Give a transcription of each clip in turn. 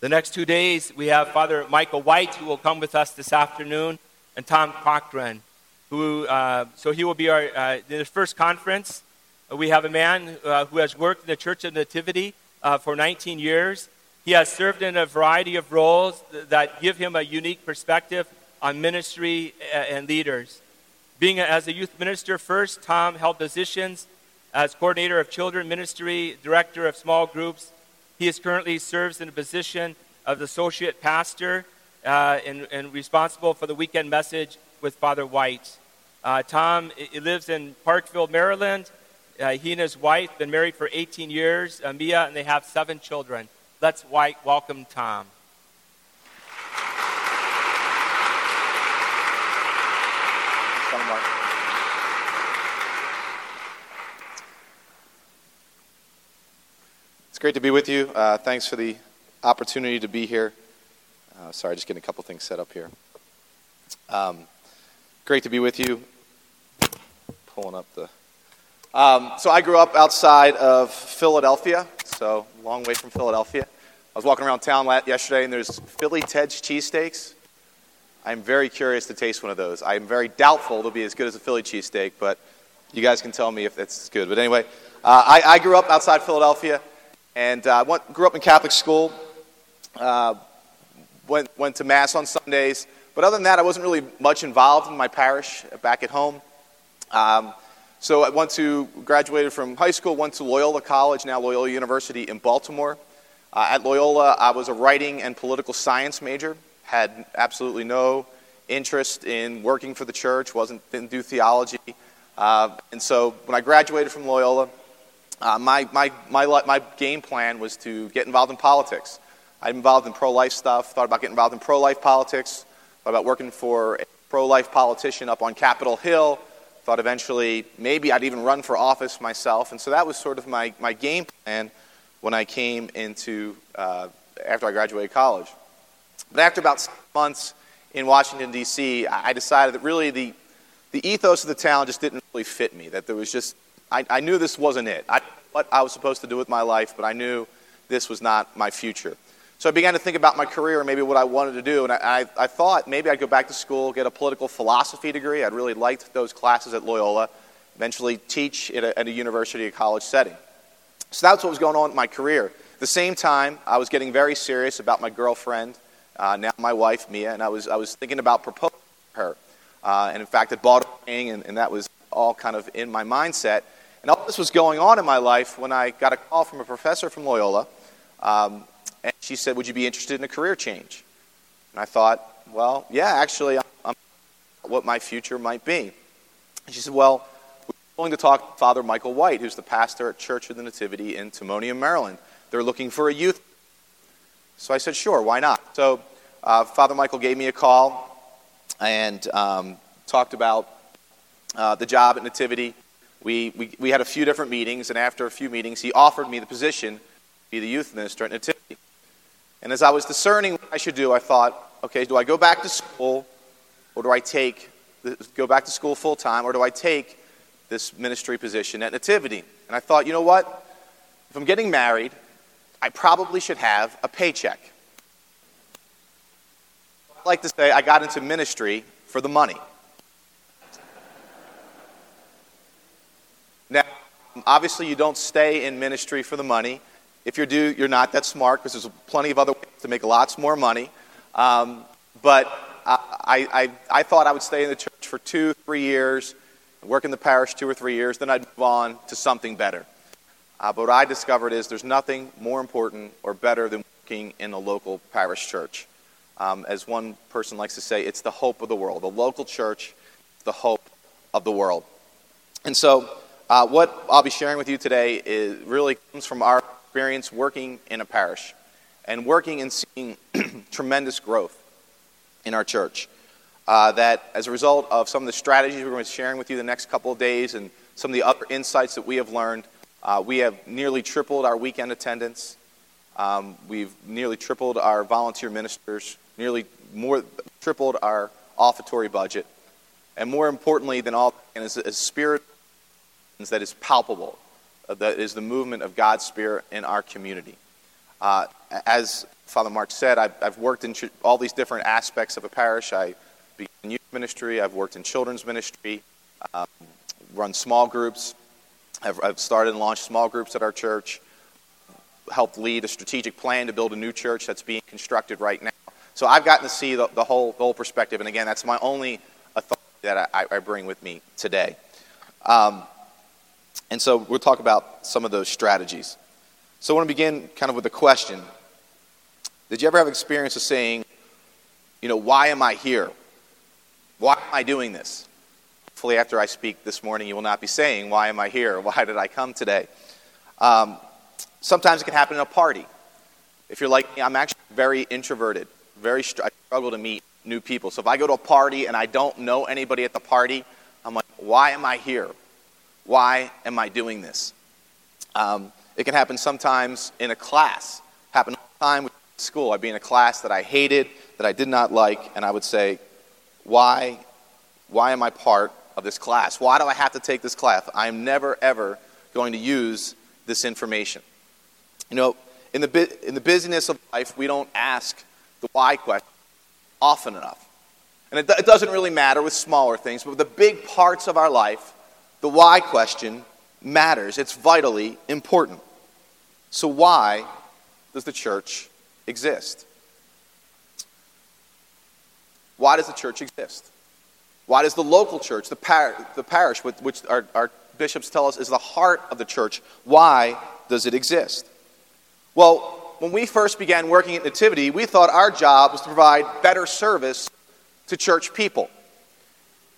The next two days, we have Father Michael White, who will come with us this afternoon, and Tom Corcoran, who, uh, so he will be our, uh, his first conference. Uh, we have a man uh, who has worked in the Church of Nativity uh, for 19 years. He has served in a variety of roles that give him a unique perspective on ministry and leaders. Being as a youth minister first, Tom held positions as coordinator of children ministry, director of small groups, he is currently serves in a position of associate pastor uh, and, and, responsible for the weekend message with Father White. Uh, Tom he lives in Parkville, Maryland. Uh, he and his wife been married for 18 years, uh, Mia, and they have seven children. Let's white welcome Tom. It's great to be with you. Uh, thanks for the opportunity to be here. Uh, sorry, just getting a couple things set up here. Um, great to be with you. Pulling up the. Um, so I grew up outside of Philadelphia, so long way from Philadelphia. I was walking around town yesterday, and there's Philly Ted's cheesesteaks. I'm very curious to taste one of those. I'm very doubtful they'll be as good as a Philly cheesesteak, but you guys can tell me if it's good. But anyway, uh, I, I grew up outside Philadelphia. And uh, grew up in Catholic school, uh, went, went to Mass on Sundays. But other than that, I wasn't really much involved in my parish back at home. Um, so I went to, graduated from high school, went to Loyola College, now Loyola University in Baltimore. Uh, at Loyola, I was a writing and political science major, had absolutely no interest in working for the church, wasn't, didn't do theology. Uh, and so when I graduated from Loyola, uh, my, my, my, my game plan was to get involved in politics. I'm involved in pro life stuff, thought about getting involved in pro life politics, thought about working for a pro life politician up on Capitol Hill, thought eventually maybe I'd even run for office myself. And so that was sort of my, my game plan when I came into, uh, after I graduated college. But after about six months in Washington, D.C., I decided that really the, the ethos of the town just didn't really fit me, that there was just I, I knew this wasn't it. I what I was supposed to do with my life, but I knew this was not my future. So I began to think about my career and maybe what I wanted to do. And I, I, I thought maybe I'd go back to school, get a political philosophy degree. I'd really liked those classes at Loyola, eventually teach at a, at a university or college setting. So that's what was going on in my career. At the same time, I was getting very serious about my girlfriend, uh, now my wife, Mia, and I was, I was thinking about proposing to her. Uh, and in fact, I bought a ring, and, and that was all kind of in my mindset. And all this was going on in my life when I got a call from a professor from Loyola. Um, and she said, Would you be interested in a career change? And I thought, Well, yeah, actually, I'm, I'm what my future might be. And she said, Well, we're going to talk to Father Michael White, who's the pastor at Church of the Nativity in Timonium, Maryland. They're looking for a youth. So I said, Sure, why not? So uh, Father Michael gave me a call and um, talked about uh, the job at Nativity. We, we, we had a few different meetings, and after a few meetings, he offered me the position to be the youth minister at Nativity. And as I was discerning what I should do, I thought, okay, do I go back to school, or do I take go back to school full time, or do I take this ministry position at Nativity? And I thought, you know what? If I'm getting married, I probably should have a paycheck. I like to say I got into ministry for the money. Now, obviously, you don't stay in ministry for the money. If you do, you're not that smart because there's plenty of other ways to make lots more money. Um, but I, I, I thought I would stay in the church for two, three years, work in the parish two or three years, then I'd move on to something better. Uh, but what I discovered is there's nothing more important or better than working in a local parish church. Um, as one person likes to say, it's the hope of the world. The local church, the hope of the world. And so uh, what I'll be sharing with you today is really comes from our experience working in a parish and working and seeing tremendous growth in our church. Uh, that as a result of some of the strategies we're going to be sharing with you the next couple of days and some of the other insights that we have learned, uh, we have nearly tripled our weekend attendance. Um, we've nearly tripled our volunteer ministers, nearly more tripled our offertory budget, and more importantly than all, and as, a spirit that is palpable, uh, that is the movement of God's Spirit in our community. Uh, as Father Mark said, I've, I've worked in all these different aspects of a parish. I began youth ministry, I've worked in children's ministry, um, run small groups. I've, I've started and launched small groups at our church, helped lead a strategic plan to build a new church that's being constructed right now. So I've gotten to see the, the whole, the whole perspective. And again, that's my only authority that I, I bring with me today. Um, and so we'll talk about some of those strategies. So I want to begin kind of with a question. Did you ever have experience of saying, you know, why am I here? Why am I doing this? Hopefully, after I speak this morning, you will not be saying, Why am I here? Why did I come today? Um, sometimes it can happen in a party. If you're like me, I'm actually very introverted. Very str- I struggle to meet new people. So if I go to a party and I don't know anybody at the party, I'm like, Why am I here? Why am I doing this? Um, it can happen sometimes in a class. Happen all the time with school. I'd be in a class that I hated, that I did not like, and I would say, Why, why am I part of this class? Why do I have to take this class? I am never, ever going to use this information. You know, in the, in the busyness of life, we don't ask the why question often enough. And it, it doesn't really matter with smaller things, but with the big parts of our life, the why question matters. It's vitally important. So, why does the church exist? Why does the church exist? Why does the local church, the, par- the parish, which our, our bishops tell us is the heart of the church, why does it exist? Well, when we first began working at Nativity, we thought our job was to provide better service to church people.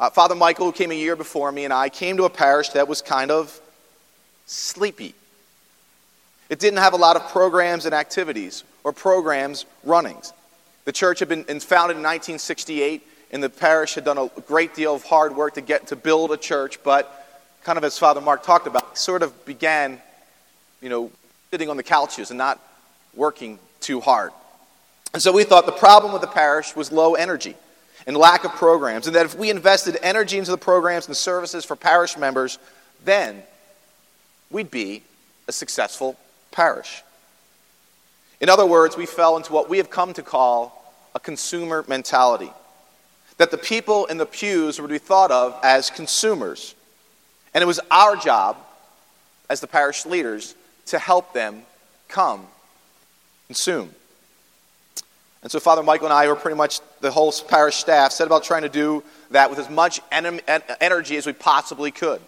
Uh, Father Michael, who came a year before me, and I came to a parish that was kind of sleepy. It didn't have a lot of programs and activities or programs runnings. The church had been founded in 1968 and the parish had done a great deal of hard work to get to build a church, but kind of as Father Mark talked about, sort of began, you know, sitting on the couches and not working too hard. And so we thought the problem with the parish was low energy and lack of programs, and that if we invested energy into the programs and services for parish members, then we'd be a successful parish. In other words, we fell into what we have come to call a consumer mentality that the people in the pews would be thought of as consumers. And it was our job as the parish leaders to help them come consume. And so Father Michael and I were pretty much the whole parish staff set about trying to do that with as much energy as we possibly could.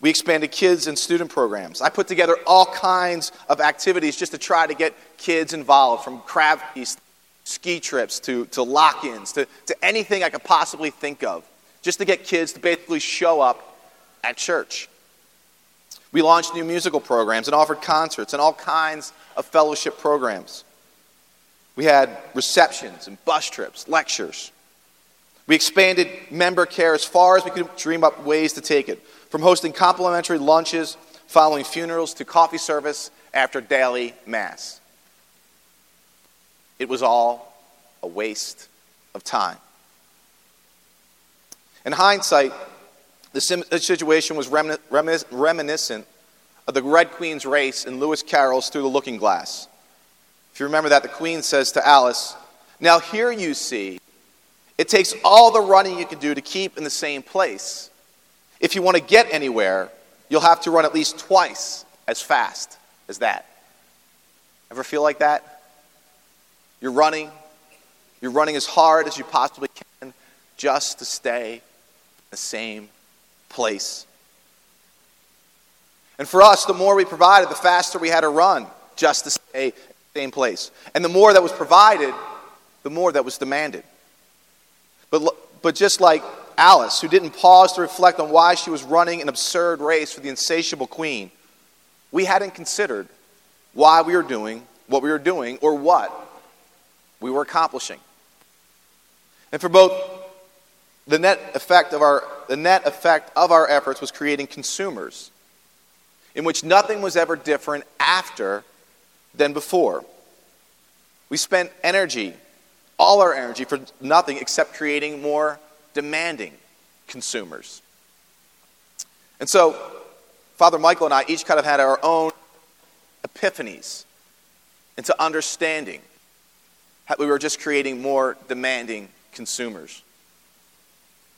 We expanded kids and student programs. I put together all kinds of activities just to try to get kids involved, from crab feasts ski trips to, to lock ins to, to anything I could possibly think of, just to get kids to basically show up at church. We launched new musical programs and offered concerts and all kinds of fellowship programs. We had receptions and bus trips, lectures. We expanded member care as far as we could dream up ways to take it, from hosting complimentary lunches following funerals to coffee service after daily Mass. It was all a waste of time. In hindsight, the situation was reminiscent of the Red Queen's race in Lewis Carroll's Through the Looking Glass. If you remember that, the Queen says to Alice, Now here you see, it takes all the running you can do to keep in the same place. If you want to get anywhere, you'll have to run at least twice as fast as that. Ever feel like that? You're running. You're running as hard as you possibly can just to stay in the same place. And for us, the more we provided, the faster we had to run just to stay same place. And the more that was provided, the more that was demanded. But, but just like Alice, who didn't pause to reflect on why she was running an absurd race for the insatiable queen, we hadn't considered why we were doing what we were doing or what we were accomplishing. And for both, the net effect of our, the net effect of our efforts was creating consumers in which nothing was ever different after than before. We spent energy, all our energy, for nothing except creating more demanding consumers. And so, Father Michael and I each kind of had our own epiphanies into understanding that we were just creating more demanding consumers.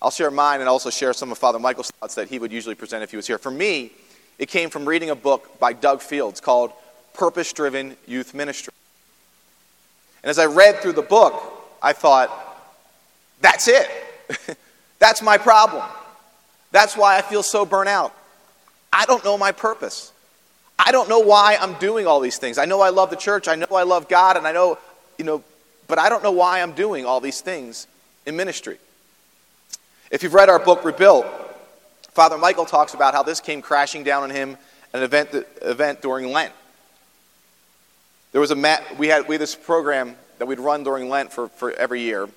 I'll share mine and also share some of Father Michael's thoughts that he would usually present if he was here. For me, it came from reading a book by Doug Fields called Purpose Driven Youth Ministry. And as I read through the book, I thought, that's it. that's my problem. That's why I feel so burnt out. I don't know my purpose. I don't know why I'm doing all these things. I know I love the church, I know I love God, and I know, you know, but I don't know why I'm doing all these things in ministry. If you've read our book, Rebuilt, Father Michael talks about how this came crashing down on him an event, event during Lent. There was a we, had, we had this program that we'd run during Lent for, for every year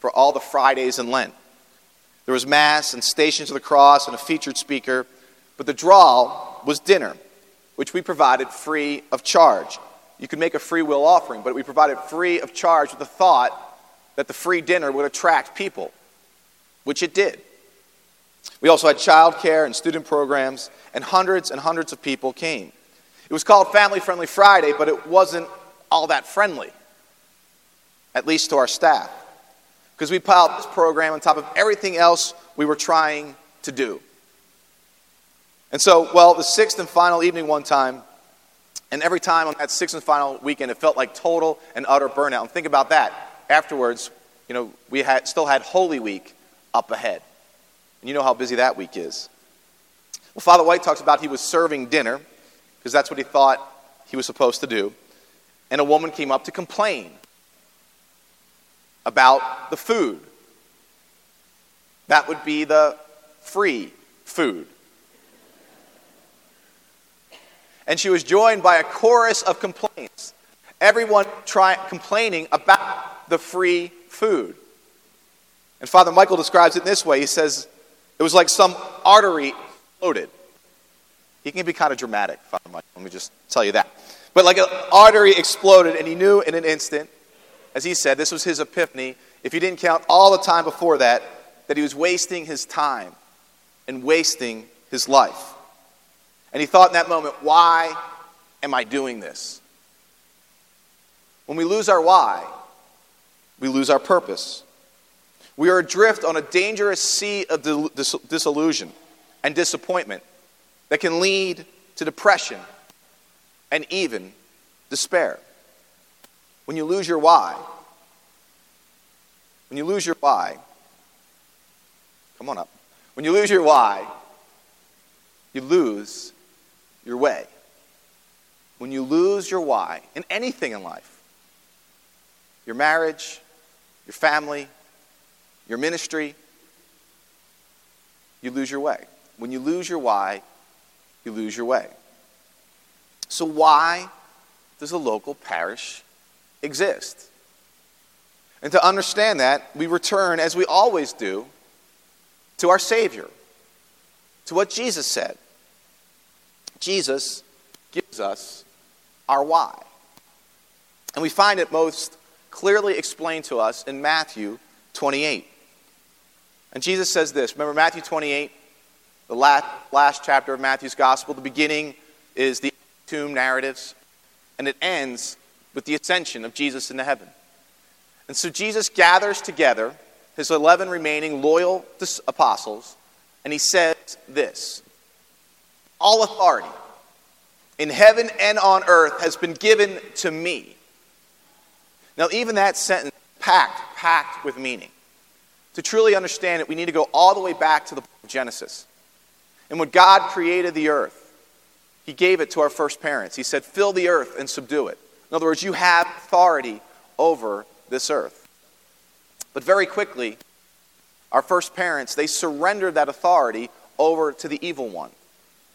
for all the Fridays in Lent. There was Mass and Stations of the Cross and a featured speaker, but the draw was dinner, which we provided free of charge. You could make a free will offering, but we provided free of charge with the thought that the free dinner would attract people, which it did. We also had childcare and student programs, and hundreds and hundreds of people came. It was called Family Friendly Friday, but it wasn't all that friendly, at least to our staff because we piled this program on top of everything else we were trying to do. And so, well, the sixth and final evening one time, and every time on that sixth and final weekend, it felt like total and utter burnout. And think about that. Afterwards, you know, we had, still had Holy Week up ahead. And you know how busy that week is. Well, Father White talks about he was serving dinner, because that's what he thought he was supposed to do. And a woman came up to complain about the food. That would be the free food. And she was joined by a chorus of complaints. Everyone try, complaining about the free food. And Father Michael describes it this way. He says, it was like some artery exploded. He can be kind of dramatic, Father Michael. Let me just tell you that. But like an artery exploded, and he knew in an instant as he said, this was his epiphany. If you didn't count all the time before that, that he was wasting his time and wasting his life. And he thought in that moment, why am I doing this? When we lose our why, we lose our purpose. We are adrift on a dangerous sea of disillusion and disappointment that can lead to depression and even despair. When you lose your why, when you lose your why, come on up. When you lose your why, you lose your way. When you lose your why in anything in life, your marriage, your family, your ministry, you lose your way. When you lose your why, you lose your way. So, why does a local parish exist. And to understand that, we return, as we always do, to our Savior, to what Jesus said. Jesus gives us our why. And we find it most clearly explained to us in Matthew 28. And Jesus says this remember Matthew 28, the last, last chapter of Matthew's Gospel? The beginning is the tomb narratives, and it ends with the ascension of Jesus into heaven. And so Jesus gathers together his 11 remaining loyal apostles, and he says this All authority in heaven and on earth has been given to me. Now, even that sentence, packed, packed with meaning. To truly understand it, we need to go all the way back to the book of Genesis. And when God created the earth, He gave it to our first parents. He said, Fill the earth and subdue it. In other words, you have authority over this earth. But very quickly, our first parents, they surrendered that authority over to the evil one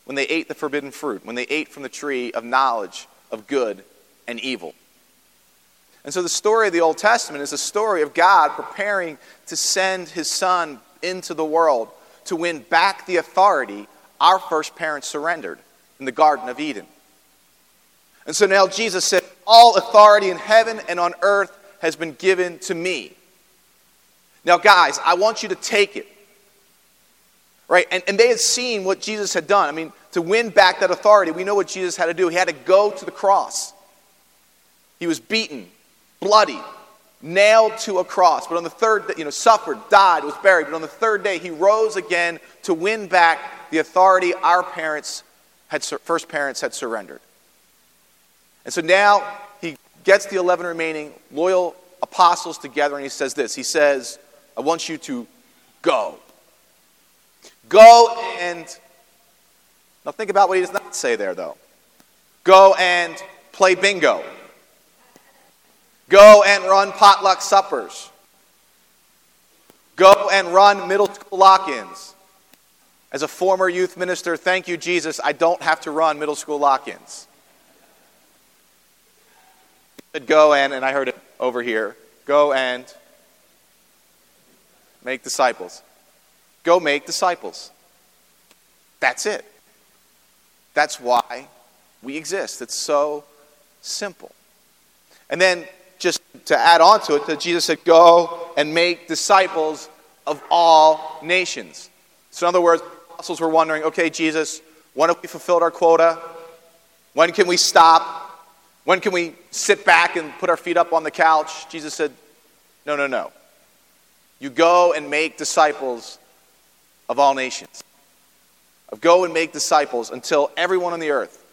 when they ate the forbidden fruit, when they ate from the tree of knowledge of good and evil. And so the story of the Old Testament is a story of God preparing to send his son into the world to win back the authority our first parents surrendered in the Garden of Eden. And so now Jesus said, All authority in heaven and on earth has been given to me. Now, guys, I want you to take it. Right? And, and they had seen what Jesus had done. I mean, to win back that authority, we know what Jesus had to do. He had to go to the cross. He was beaten, bloody, nailed to a cross. But on the third day, you know, suffered, died, was buried. But on the third day, he rose again to win back the authority our parents had, first parents had surrendered. And so now he gets the 11 remaining loyal apostles together and he says this. He says, I want you to go. Go and. Now think about what he does not say there, though. Go and play bingo. Go and run potluck suppers. Go and run middle school lock ins. As a former youth minister, thank you, Jesus, I don't have to run middle school lock ins. Go and, and I heard it over here, go and make disciples. Go make disciples. That's it. That's why we exist. It's so simple. And then, just to add on to it, that Jesus said, Go and make disciples of all nations. So, in other words, apostles were wondering, okay, Jesus, when have we fulfilled our quota? When can we stop? When can we sit back and put our feet up on the couch? Jesus said, no, no, no. You go and make disciples of all nations. Of go and make disciples until everyone on the earth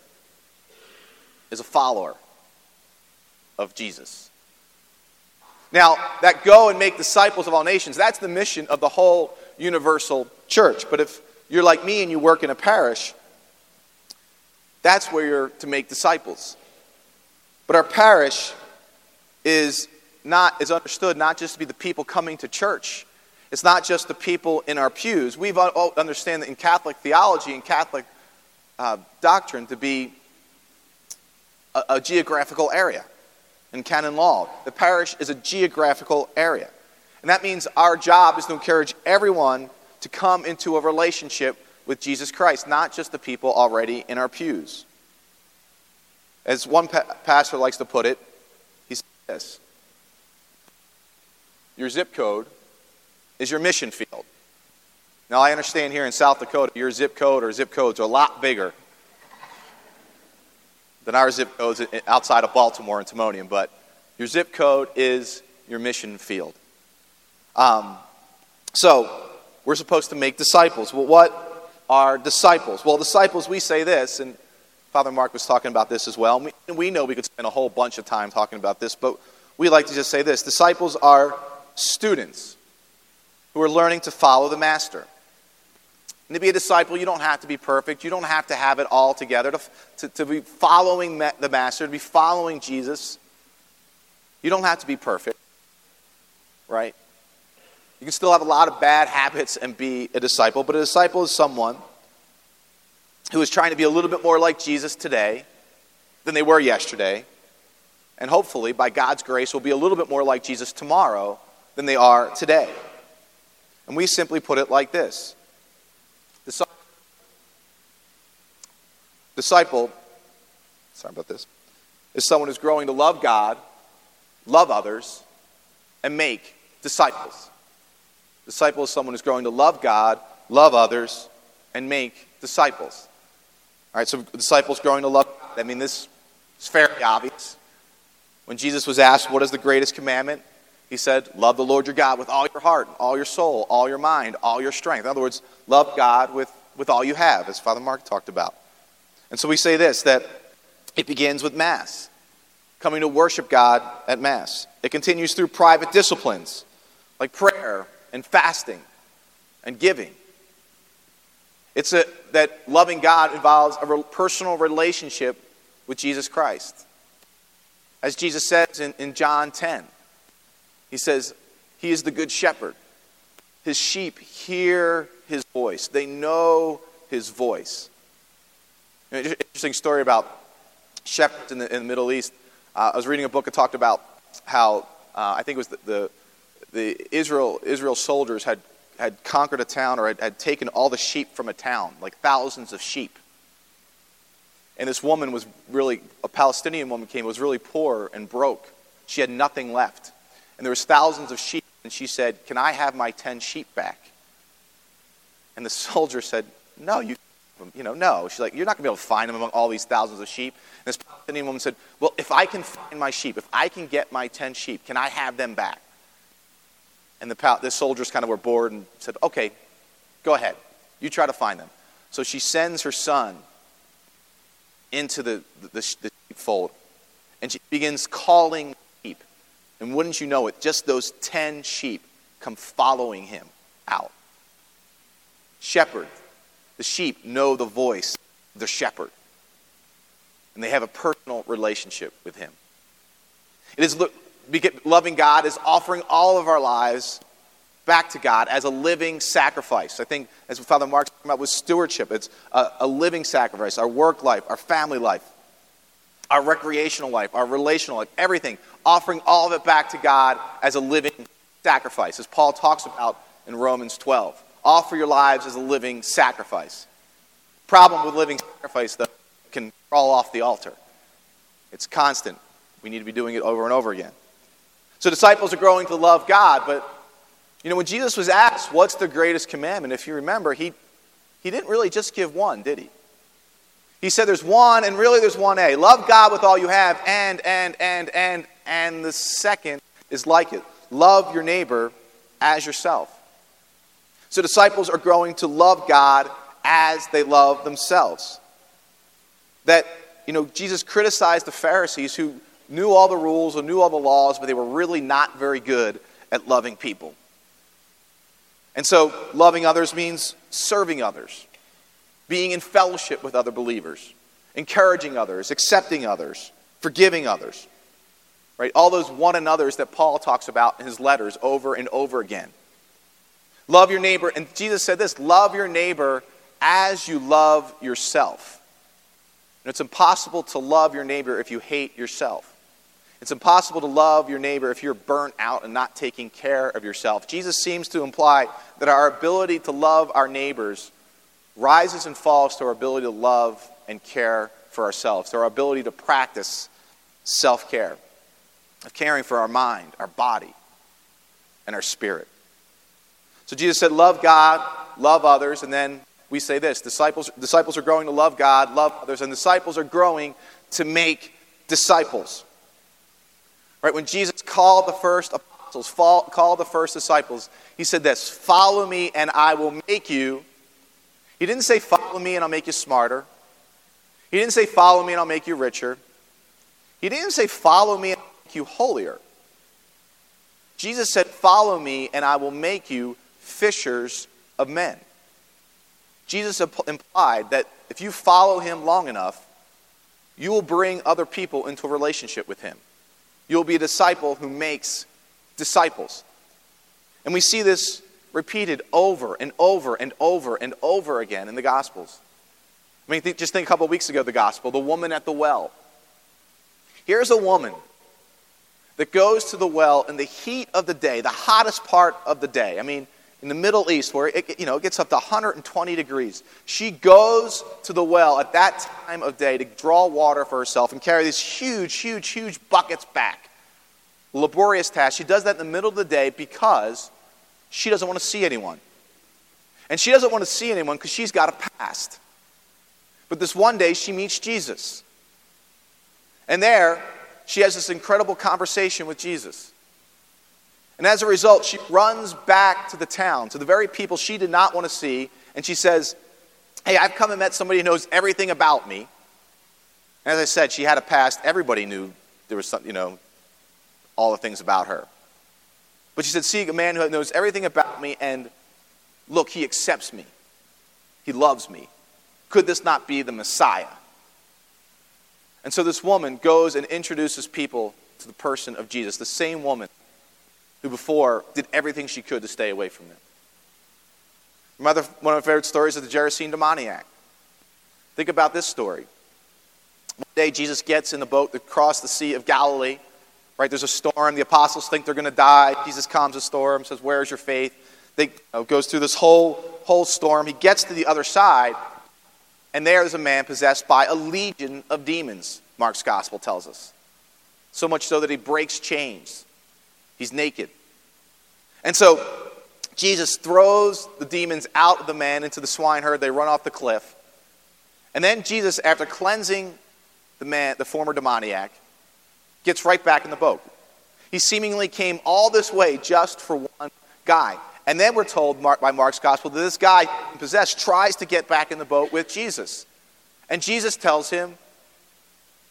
is a follower of Jesus. Now, that go and make disciples of all nations, that's the mission of the whole universal church. But if you're like me and you work in a parish, that's where you're to make disciples. But our parish is not is understood not just to be the people coming to church. It's not just the people in our pews. We understand that in Catholic theology and Catholic uh, doctrine to be a, a geographical area canon law. The parish is a geographical area. And that means our job is to encourage everyone to come into a relationship with Jesus Christ, not just the people already in our pews. As one pa- pastor likes to put it, he says this Your zip code is your mission field. Now, I understand here in South Dakota, your zip code or zip codes are a lot bigger than our zip codes outside of Baltimore and Timonium, but your zip code is your mission field. Um, so, we're supposed to make disciples. Well, what are disciples? Well, disciples, we say this, and Father Mark was talking about this as well. We, we know we could spend a whole bunch of time talking about this, but we like to just say this disciples are students who are learning to follow the master. And to be a disciple, you don't have to be perfect. You don't have to have it all together. To, to, to be following the master, to be following Jesus, you don't have to be perfect, right? You can still have a lot of bad habits and be a disciple, but a disciple is someone who is trying to be a little bit more like Jesus today than they were yesterday. And hopefully, by God's grace, will be a little bit more like Jesus tomorrow than they are today. And we simply put it like this Disciple, sorry about this, is someone who's growing to love God, love others, and make disciples. Disciple is someone who's growing to love God, love others, and make disciples. All right, so disciples growing to love God. I mean, this is fairly obvious. When Jesus was asked, What is the greatest commandment? He said, Love the Lord your God with all your heart, all your soul, all your mind, all your strength. In other words, love God with, with all you have, as Father Mark talked about. And so we say this that it begins with Mass, coming to worship God at Mass. It continues through private disciplines like prayer and fasting and giving. It's a, that loving God involves a personal relationship with Jesus Christ. As Jesus says in, in John 10, he says, He is the good shepherd. His sheep hear his voice, they know his voice. Interesting story about shepherds in the, in the Middle East. Uh, I was reading a book that talked about how, uh, I think it was the, the the Israel, Israel soldiers had, had conquered a town or had, had taken all the sheep from a town, like thousands of sheep. And this woman was really, a Palestinian woman came, was really poor and broke. She had nothing left. And there was thousands of sheep. And she said, Can I have my 10 sheep back? And the soldier said, No, you, you know, no. She's like, You're not going to be able to find them among all these thousands of sheep. And this Palestinian woman said, Well, if I can find my sheep, if I can get my 10 sheep, can I have them back? And the, the soldiers kind of were bored and said, Okay, go ahead. You try to find them. So she sends her son into the, the, the sheepfold and she begins calling. And wouldn't you know it, just those 10 sheep come following him out. Shepherd, the sheep know the voice of the shepherd, and they have a personal relationship with him. It is loving God is offering all of our lives back to God as a living sacrifice. I think, as Father Mark talking about, with stewardship, it's a, a living sacrifice. Our work life, our family life, our recreational life, our relational life, everything, offering all of it back to God as a living sacrifice, as Paul talks about in Romans 12. Offer your lives as a living sacrifice. Problem with living sacrifice, though, can crawl off the altar. It's constant. We need to be doing it over and over again. So disciples are growing to love God, but you know, when Jesus was asked, what's the greatest commandment, if you remember, he, he didn't really just give one, did he? He said there's one, and really there's one A. Love God with all you have, and, and, and, and, and the second is like it. Love your neighbor as yourself. So disciples are growing to love God as they love themselves. That, you know, Jesus criticized the Pharisees who knew all the rules and knew all the laws, but they were really not very good at loving people. And so, loving others means serving others, being in fellowship with other believers, encouraging others, accepting others, forgiving others. Right? All those one another's that Paul talks about in his letters over and over again. Love your neighbor. And Jesus said this love your neighbor as you love yourself. And it's impossible to love your neighbor if you hate yourself. It's impossible to love your neighbor if you're burnt out and not taking care of yourself. Jesus seems to imply that our ability to love our neighbors rises and falls to our ability to love and care for ourselves, to our ability to practice self care, of caring for our mind, our body, and our spirit. So Jesus said, Love God, love others, and then we say this disciples, disciples are growing to love God, love others, and disciples are growing to make disciples. Right? When Jesus called the first apostles, called the first disciples, he said this Follow me and I will make you. He didn't say, Follow me and I'll make you smarter. He didn't say, Follow me and I'll make you richer. He didn't say, Follow me and I'll you holier. Jesus said, Follow me and I will make you fishers of men. Jesus implied that if you follow him long enough, you will bring other people into a relationship with him. You'll be a disciple who makes disciples. And we see this repeated over and over and over and over again in the Gospels. I mean, just think a couple weeks ago, the Gospel, the woman at the well. Here's a woman that goes to the well in the heat of the day, the hottest part of the day. I mean, in the Middle East, where it, you know, it gets up to 120 degrees. She goes to the well at that time of day to draw water for herself and carry these huge, huge, huge buckets back. Laborious task. She does that in the middle of the day because she doesn't want to see anyone. And she doesn't want to see anyone because she's got a past. But this one day, she meets Jesus. And there, she has this incredible conversation with Jesus. And as a result, she runs back to the town, to the very people she did not want to see, and she says, Hey, I've come and met somebody who knows everything about me. And as I said, she had a past. Everybody knew there was something, you know, all the things about her. But she said, See, a man who knows everything about me, and look, he accepts me. He loves me. Could this not be the Messiah? And so this woman goes and introduces people to the person of Jesus, the same woman who before did everything she could to stay away from them. Mother, one of my favorite stories is the Gerasene demoniac. Think about this story. One day, Jesus gets in the boat to cross the Sea of Galilee. Right, there's a storm. The apostles think they're going to die. Jesus calms the storm, says, "Where's your faith?" They you know, goes through this whole whole storm. He gets to the other side, and there is a man possessed by a legion of demons. Mark's gospel tells us, so much so that he breaks chains. He's naked. And so Jesus throws the demons out of the man into the swineherd. They run off the cliff. And then Jesus, after cleansing the man, the former demoniac, gets right back in the boat. He seemingly came all this way just for one guy. And then we're told by Mark's gospel that this guy possessed tries to get back in the boat with Jesus. And Jesus tells him,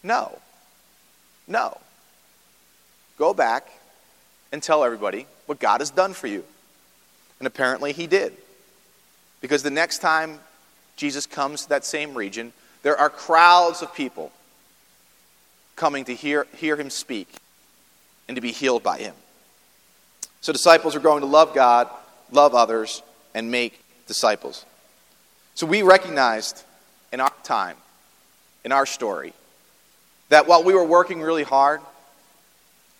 No, no. Go back and tell everybody what God has done for you. And apparently he did. Because the next time Jesus comes to that same region, there are crowds of people coming to hear, hear him speak and to be healed by him. So disciples are going to love God, love others, and make disciples. So we recognized in our time, in our story, that while we were working really hard,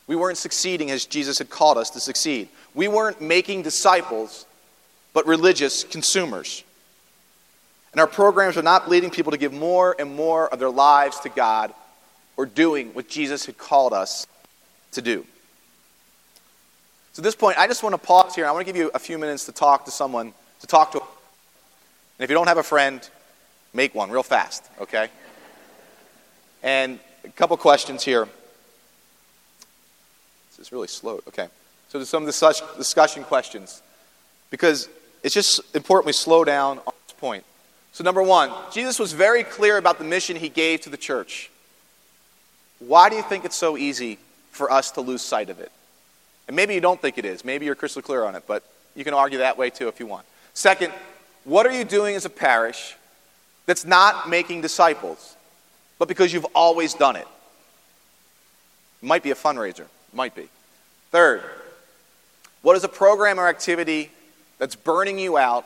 we weren't succeeding as Jesus had called us to succeed. We weren't making disciples, but religious consumers. And our programs were not leading people to give more and more of their lives to God or doing what Jesus had called us to do. So at this point, I just want to pause here. I want to give you a few minutes to talk to someone, to talk to. And if you don't have a friend, make one real fast, okay? And a couple questions here. This is really slow. Okay. So there's some discussion questions. Because it's just important we slow down on this point. So, number one, Jesus was very clear about the mission he gave to the church. Why do you think it's so easy for us to lose sight of it? And maybe you don't think it is. Maybe you're crystal clear on it, but you can argue that way too if you want. Second, what are you doing as a parish that's not making disciples, but because you've always done it? Might be a fundraiser, might be. Third, what is a program or activity that's burning you out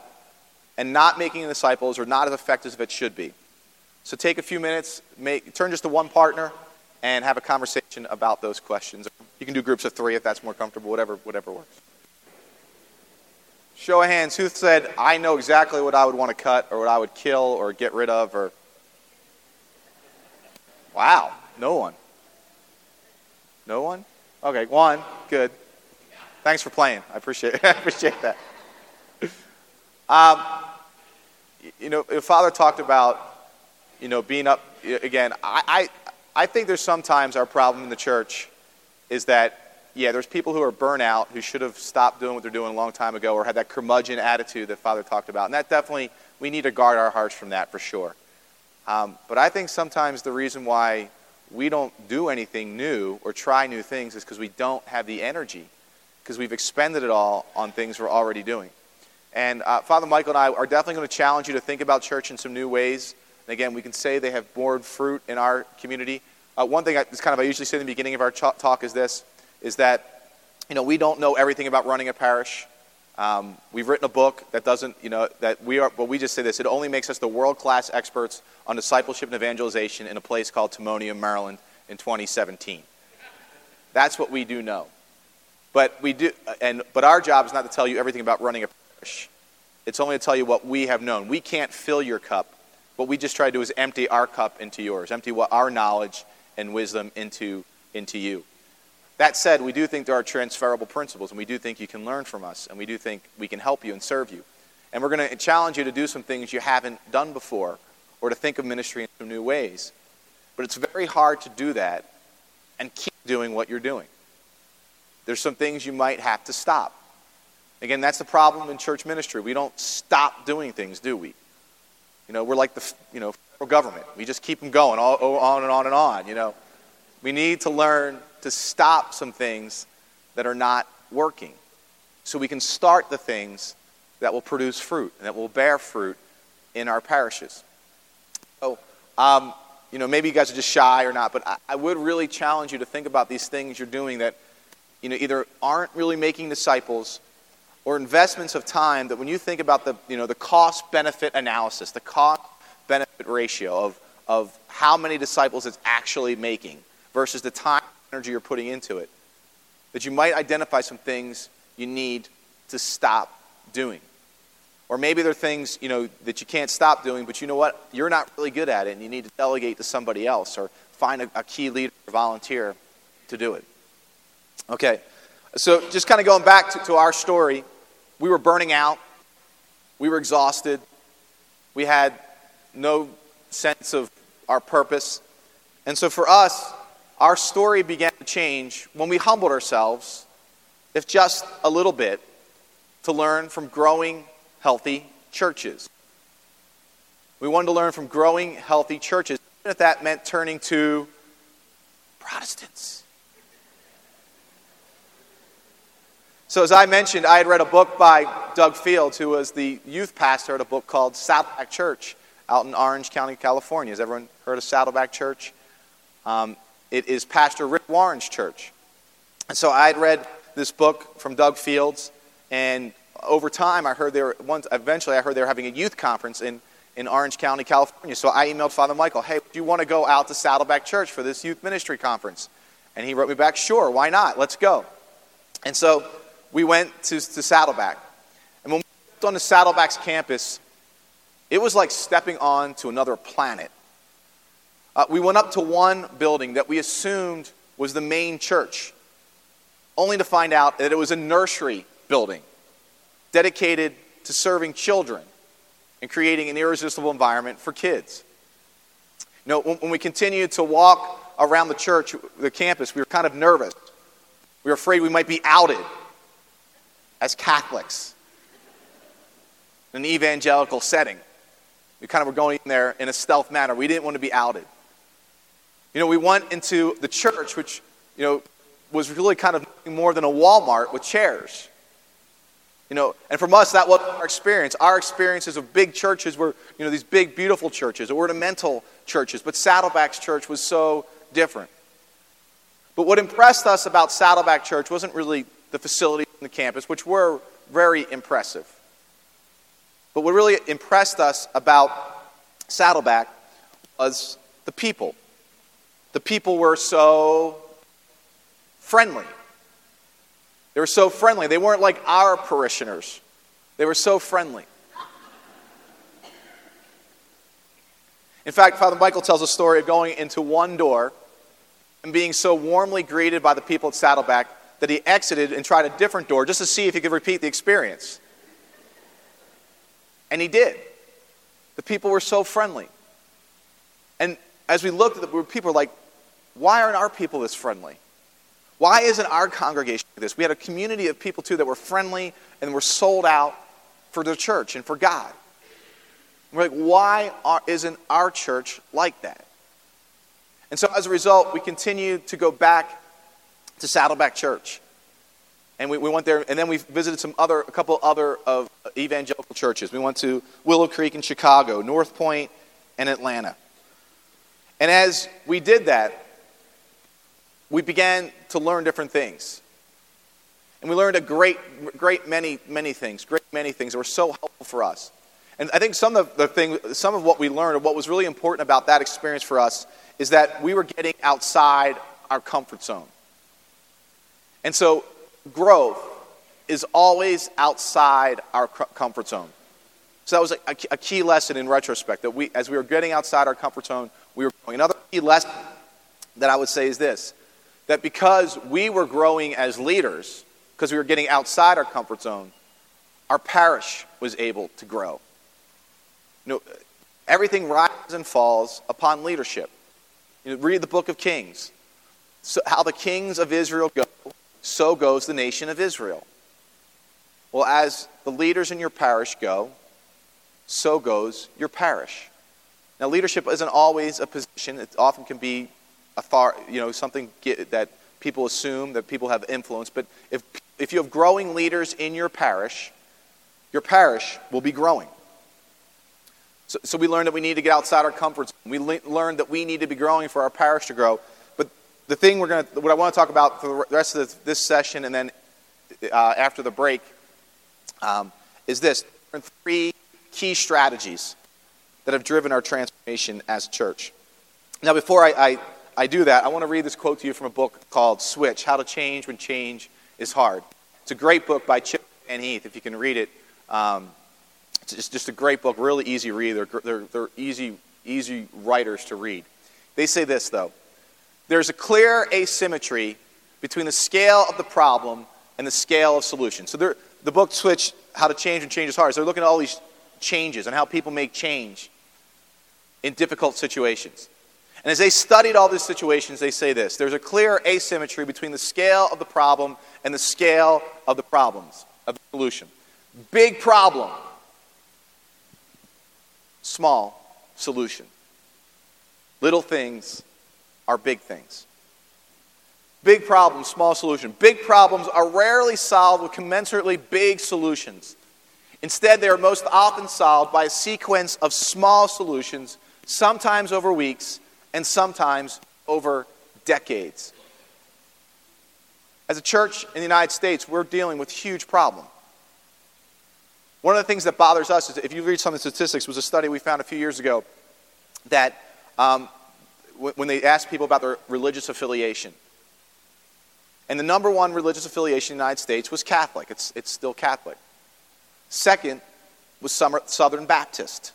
and not making disciples or not as effective as it should be? So take a few minutes, make, turn just to one partner, and have a conversation about those questions. You can do groups of three if that's more comfortable, whatever, whatever works. Show of hands, who said, I know exactly what I would want to cut or what I would kill or get rid of or. Wow, no one. No one? Okay, one. Good. Thanks for playing. I appreciate it. I appreciate that. Um, you know, Father talked about, you know, being up again. I, I, think there's sometimes our problem in the church is that yeah, there's people who are burnout who should have stopped doing what they're doing a long time ago or had that curmudgeon attitude that Father talked about. And that definitely, we need to guard our hearts from that for sure. Um, but I think sometimes the reason why we don't do anything new or try new things is because we don't have the energy, because we've expended it all on things we're already doing. And uh, Father Michael and I are definitely going to challenge you to think about church in some new ways. And again, we can say they have borne fruit in our community. Uh, one thing I, kind of I usually say in the beginning of our talk is this: is that you know we don't know everything about running a parish. Um, we've written a book that doesn't, you know, that we are, but we just say this. It only makes us the world class experts on discipleship and evangelization in a place called Timonium, Maryland in 2017. That's what we do know. But, we do, and, but our job is not to tell you everything about running a parish. It's only to tell you what we have known. We can't fill your cup. What we just try to do is empty our cup into yours, empty what our knowledge and wisdom into, into you. That said, we do think there are transferable principles, and we do think you can learn from us, and we do think we can help you and serve you. And we're going to challenge you to do some things you haven't done before, or to think of ministry in some new ways. But it's very hard to do that and keep doing what you're doing. There's some things you might have to stop. Again, that's the problem in church ministry. We don't stop doing things, do we? You know, we're like the you know federal government. We just keep them going all, on and on and on. You know, we need to learn to stop some things that are not working so we can start the things that will produce fruit and that will bear fruit in our parishes. So, um, you know, maybe you guys are just shy or not, but I, I would really challenge you to think about these things you're doing that, you know, either aren't really making disciples or investments of time that when you think about the, you know, the cost benefit analysis, the cost benefit ratio of, of how many disciples it's actually making versus the time and energy you're putting into it, that you might identify some things you need to stop doing. Or maybe there are things, you know, that you can't stop doing, but you know what? You're not really good at it and you need to delegate to somebody else or find a, a key leader or volunteer to do it. Okay. So just kind of going back to, to our story, we were burning out. We were exhausted. We had no sense of our purpose. And so for us, our story began to change when we humbled ourselves, if just a little bit, to learn from growing healthy churches. We wanted to learn from growing healthy churches, even if that meant turning to Protestants. So, as I mentioned, I had read a book by Doug Fields, who was the youth pastor at a book called Saddleback Church out in Orange County, California. Has everyone heard of Saddleback Church? Um, it is Pastor Rick Warren's church. And so I had read this book from Doug Fields, and over time, I heard they were, once, eventually, I heard they were having a youth conference in, in Orange County, California. So I emailed Father Michael, hey, do you want to go out to Saddleback Church for this youth ministry conference? And he wrote me back, sure, why not? Let's go. And so we went to, to Saddleback. And when we went on the Saddleback's campus, it was like stepping on to another planet. Uh, we went up to one building that we assumed was the main church, only to find out that it was a nursery building dedicated to serving children and creating an irresistible environment for kids. You know, when, when we continued to walk around the church, the campus, we were kind of nervous. We were afraid we might be outed as Catholics in an evangelical setting. We kind of were going in there in a stealth manner. We didn't want to be outed. You know, we went into the church, which, you know, was really kind of more than a Walmart with chairs. You know, and from us, that was our experience. Our experiences of big churches were, you know, these big, beautiful churches, ornamental churches. But Saddleback's church was so different. But what impressed us about Saddleback Church wasn't really the facilities on the campus, which were very impressive. But what really impressed us about Saddleback was the people. The people were so friendly. They were so friendly. They weren't like our parishioners, they were so friendly. In fact, Father Michael tells a story of going into one door and being so warmly greeted by the people at Saddleback that he exited and tried a different door just to see if he could repeat the experience. And he did. The people were so friendly. And as we looked at the people were like, why aren't our people this friendly? Why isn't our congregation this? We had a community of people too that were friendly and were sold out for the church and for God. And we're like, why are, isn't our church like that? And so as a result, we continue to go back to Saddleback Church. And we, we went there, and then we visited some other, a couple other of evangelical churches. We went to Willow Creek in Chicago, North Point, and Atlanta. And as we did that, we began to learn different things. And we learned a great, great many, many things, great many things that were so helpful for us. And I think some of the thing, some of what we learned, or what was really important about that experience for us, is that we were getting outside our comfort zone. And so growth is always outside our comfort zone. So that was a, a, key lesson in retrospect that we, as we were getting outside our comfort zone, we were growing. Another key lesson that I would say is this that because we were growing as leaders, because we were getting outside our comfort zone, our parish was able to grow. You know, everything rises and falls upon leadership. You know, read the book of Kings. So how the kings of Israel go so goes the nation of Israel. Well, as the leaders in your parish go, so goes your parish. Now, leadership isn't always a position. It often can be author, you know, something that people assume that people have influence. But if, if you have growing leaders in your parish, your parish will be growing. So, so we learned that we need to get outside our comfort zone. We le- learned that we need to be growing for our parish to grow the thing we're going to, what I want to talk about for the rest of this session and then uh, after the break um, is this three key strategies that have driven our transformation as a church. Now, before I, I, I do that, I want to read this quote to you from a book called Switch How to Change When Change is Hard. It's a great book by Chip and Heath, if you can read it. Um, it's just a great book, really easy read. They're, they're, they're easy, easy writers to read. They say this, though there's a clear asymmetry between the scale of the problem and the scale of solution. So the book Switch, How to Change and Change is Hard. So they're looking at all these changes and how people make change in difficult situations. And as they studied all these situations, they say this there's a clear asymmetry between the scale of the problem and the scale of the problems, of the solution. Big problem, small solution. Little things are big things. Big problems, small solution. Big problems are rarely solved with commensurately big solutions. Instead, they are most often solved by a sequence of small solutions, sometimes over weeks and sometimes over decades. As a church in the United States, we're dealing with huge problem. One of the things that bothers us is if you read some of the statistics, was a study we found a few years ago that um, when they asked people about their religious affiliation, and the number one religious affiliation in the United States was Catholic. It's, it's still Catholic. Second was Southern Baptist.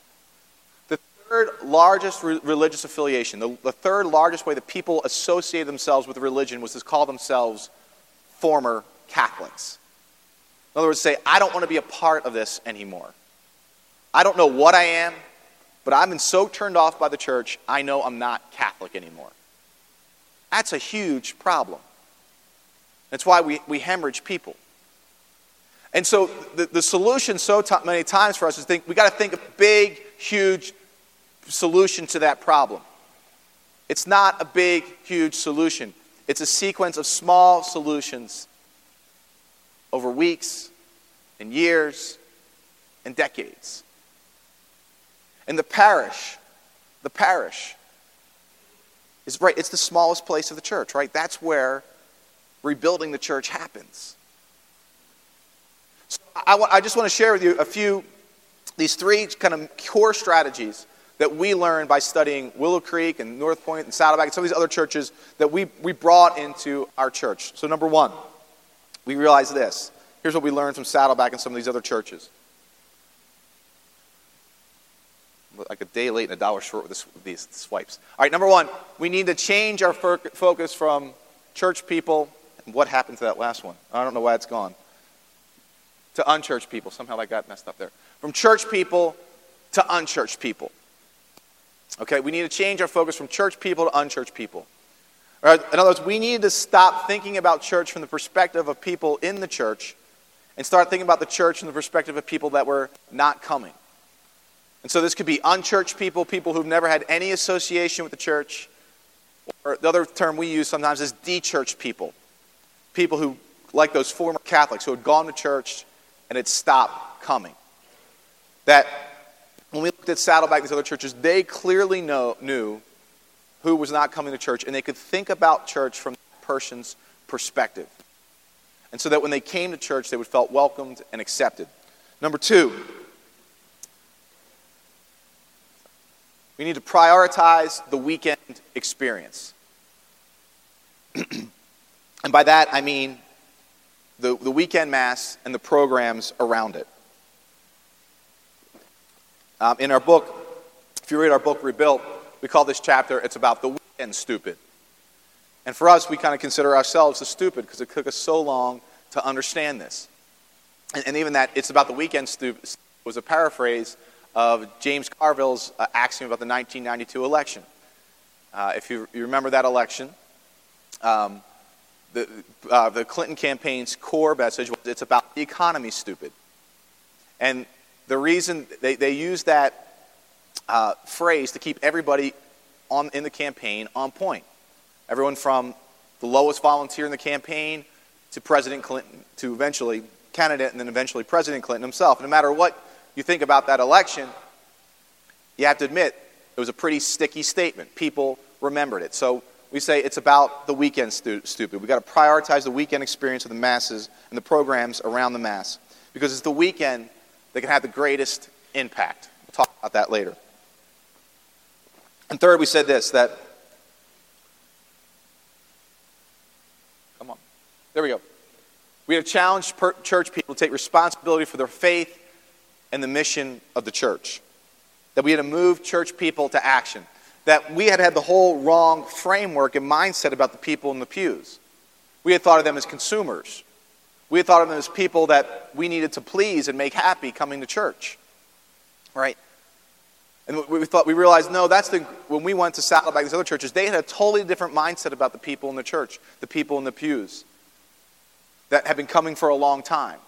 The third largest re- religious affiliation, the, the third largest way that people associated themselves with religion was to call themselves former Catholics. In other words, say, I don't want to be a part of this anymore. I don't know what I am, but I've been so turned off by the church, I know I'm not Catholic anymore. That's a huge problem. That's why we, we hemorrhage people. And so the, the solution so t- many times for us is think we got to think a big, huge solution to that problem. It's not a big, huge solution. It's a sequence of small solutions over weeks and years and decades. And the parish, the parish, is right, it's the smallest place of the church, right? That's where rebuilding the church happens. So I, I just want to share with you a few, these three kind of core strategies that we learned by studying Willow Creek and North Point and Saddleback and some of these other churches that we, we brought into our church. So, number one, we realized this. Here's what we learned from Saddleback and some of these other churches. Like a day late and a dollar short with, these swipes. All right, number one, we need to change our focus from church people what happened to that last one? I don't know why it's gone. To unchurched people. Somehow I got messed up there. From church people to unchurched people. Okay, we need to change our focus from church people to unchurched people. in other words, we need to stop thinking about church from the perspective of people in the church and start thinking about the church from the perspective of people that were not coming. And so this could be unchurched people, people who've never had any association with the church. Or the other term we use sometimes is de-churched people people who, like those former Catholics, who had gone to church and had stopped coming. That when we looked at Saddleback and these other churches, they clearly know, knew who was not coming to church, and they could think about church from that person's perspective. And so that when they came to church, they would felt welcomed and accepted. Number two, we need to prioritize the weekend experience. And by that, I mean the, the weekend mass and the programs around it. Um, in our book, if you read our book, Rebuilt, we call this chapter, it's about the weekend stupid. And for us, we kind of consider ourselves the stupid because it took us so long to understand this. And, and even that it's about the weekend stupid was a paraphrase of James Carville's uh, axiom about the 1992 election. Uh, if you, you, remember that election, um, the, uh, the Clinton campaign's core message was it's about the economy, stupid. And the reason they, they use that uh, phrase to keep everybody on, in the campaign on point. Everyone from the lowest volunteer in the campaign to President Clinton, to eventually candidate, and then eventually President Clinton himself. No matter what you think about that election, you have to admit it was a pretty sticky statement. People remembered it. So we say it's about the weekend stu- stupid. We've got to prioritize the weekend experience of the masses and the programs around the mass because it's the weekend that can have the greatest impact. We'll talk about that later. And third, we said this that, come on, there we go. We have challenged per- church people to take responsibility for their faith and the mission of the church. That we had to move church people to action that we had had the whole wrong framework and mindset about the people in the pews. We had thought of them as consumers. We had thought of them as people that we needed to please and make happy coming to church. Right? And we thought, we realized, no, that's the, when we went to Saddleback, these other churches, they had a totally different mindset about the people in the church, the people in the pews that had been coming for a long time.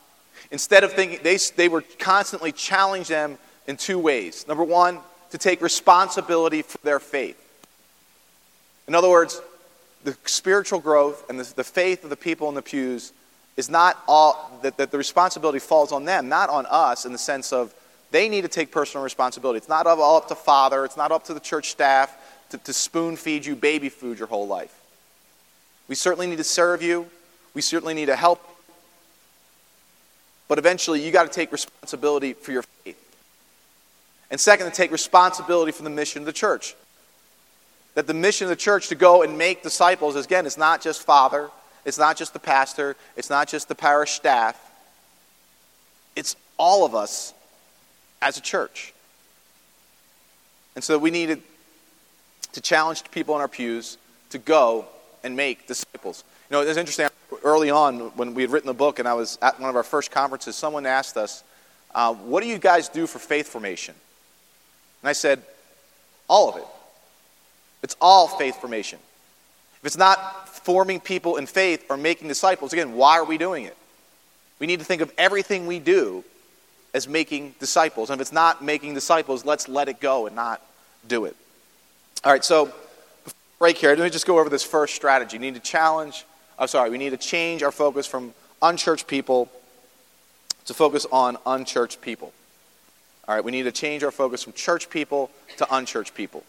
Instead of thinking, they, they were constantly challenging them in two ways. Number one, to take responsibility for their faith. In other words, the spiritual growth and the, the faith of the people in the pews is not all, that, that the responsibility falls on them, not on us in the sense of they need to take personal responsibility. It's not all up to Father, it's not up to the church staff to, to spoon feed you baby food your whole life. We certainly need to serve you, we certainly need to help. But eventually, you got to take responsibility for your faith. And second, to take responsibility for the mission of the church. That the mission of the church to go and make disciples, again, it's not just Father, it's not just the pastor, it's not just the parish staff, it's all of us as a church. And so we needed to challenge people in our pews to go and make disciples. You know, it's interesting. Early on, when we had written the book and I was at one of our first conferences, someone asked us, uh, What do you guys do for faith formation? And I said, All of it. It's all faith formation. If it's not forming people in faith or making disciples, again, why are we doing it? We need to think of everything we do as making disciples. And if it's not making disciples, let's let it go and not do it. All right, so break here, let me just go over this first strategy. We need to challenge, I'm sorry, we need to change our focus from unchurched people to focus on unchurched people. All right, we need to change our focus from church people to unchurched people.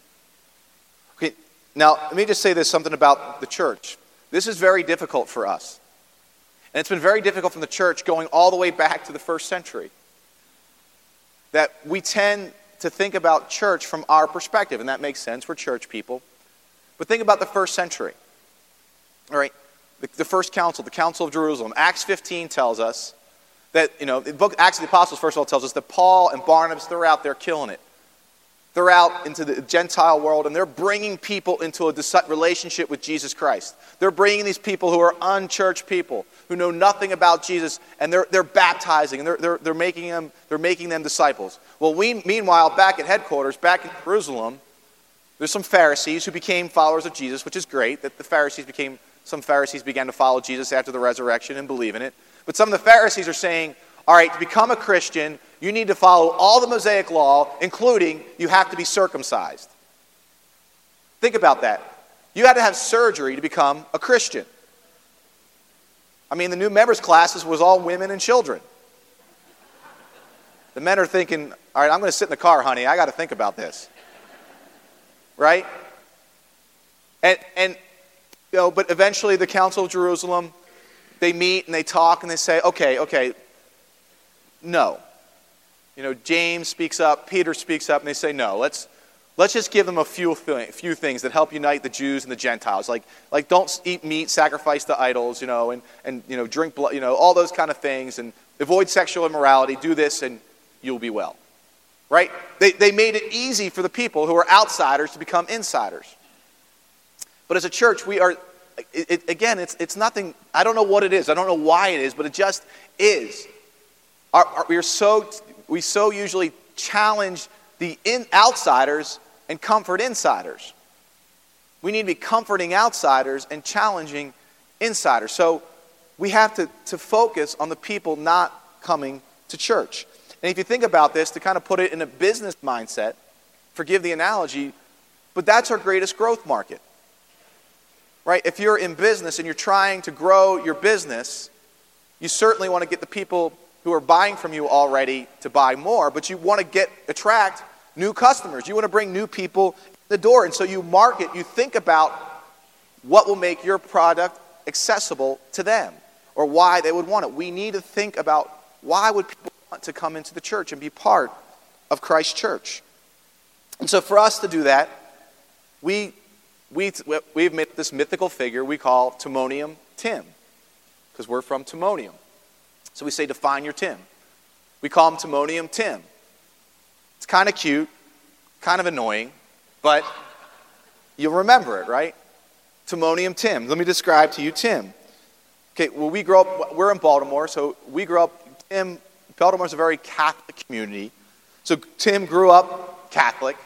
Okay, now let me just say this something about the church. This is very difficult for us. And it's been very difficult from the church going all the way back to the first century that we tend to think about church from our perspective, and that makes sense. We're church people. But think about the first century. All right, the, the first council, the Council of Jerusalem. Acts 15 tells us that, you know, the book Acts of the Apostles, first of all, tells us that Paul and Barnabas, they're out there killing it. They're out into the Gentile world and they're bringing people into a relationship with Jesus Christ. They're bringing these people who are unchurched people, who know nothing about Jesus, and they're, they're baptizing and they're, they're, they're, making them, they're making them disciples. Well, we, meanwhile, back at headquarters, back in Jerusalem, there's some Pharisees who became followers of Jesus, which is great that the Pharisees became, some Pharisees began to follow Jesus after the resurrection and believe in it. But some of the Pharisees are saying, all right, to become a Christian, you need to follow all the Mosaic law, including you have to be circumcised. Think about that. You had to have surgery to become a Christian. I mean, the new members' classes was all women and children. The men are thinking, all right, I'm going to sit in the car, honey. I got to think about this. Right? And, and, you know, but eventually the Council of Jerusalem, they meet and they talk and they say, okay, okay, no. You know, James speaks up, Peter speaks up, and they say, no, let's, let's just give them a few, few things that help unite the Jews and the Gentiles. Like, like don't eat meat, sacrifice to idols, you know, and, and you know, drink blood, you know, all those kind of things, and avoid sexual immorality, do this, and you'll be well. Right? They, they made it easy for the people who are outsiders to become insiders. But as a church, we are, it, it, again, it's, it's nothing, I don't know what it is, I don't know why it is, but it just is. Our, our, we are so we so usually challenge the in, outsiders and comfort insiders. We need to be comforting outsiders and challenging insiders. So we have to, to focus on the people not coming to church. And if you think about this, to kind of put it in a business mindset, forgive the analogy, but that's our greatest growth market. Right? If you're in business and you're trying to grow your business, you certainly want to get the people who are buying from you already to buy more, but you want to get attract new customers. You want to bring new people the door. And so you market, you think about what will make your product accessible to them or why they would want it. We need to think about why would people want to come into the church and be part of Christ's church. And so for us to do that, we, we, we've made this mythical figure we call Timonium Tim, because we're from Timonium. So we say, define your Tim. We call him Timonium Tim. It's kind of cute, kind of annoying, but you'll remember it, right? Timonium Tim. Let me describe to you Tim. Okay, well, we grew up, we're in Baltimore, so we grew up, Tim, Baltimore's a very Catholic community. So Tim grew up Catholic.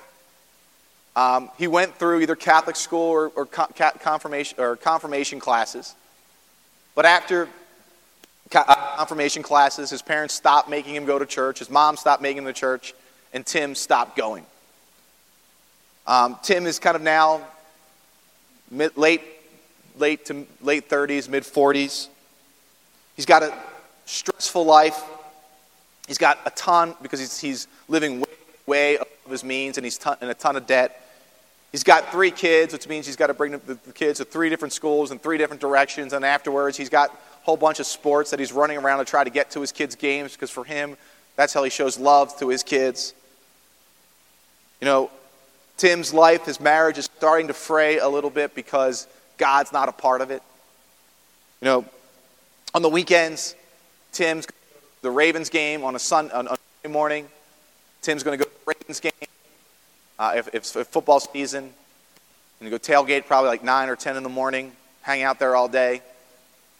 Um, he went through either Catholic school or, or confirmation, or confirmation classes. But after uh, confirmation classes, his parents stopped making him go to church, his mom stopped making him to church, and Tim stopped going. Um, Tim is kind of now mid, late, late to late 30s, mid 40s. He's got a stressful life. He's got a ton because he's, he's living way, way above his means and he's ton, in a ton of debt. He's got three kids, which means he's got to bring the, kids to three different schools in three different directions. And afterwards, he's got a whole bunch of sports that he's running around to try to get to his kids' games because for him, that's how he shows love to his kids. You know, Tim's life, his marriage is starting to fray a little bit because God's not a part of it. You know, on the weekends, Tim's the Ravens game on a Sunday morning. Tim's going to go to the Ravens game uh, if, if, if, football season. And go tailgate probably like 9 or 10 in the morning, hang out there all day.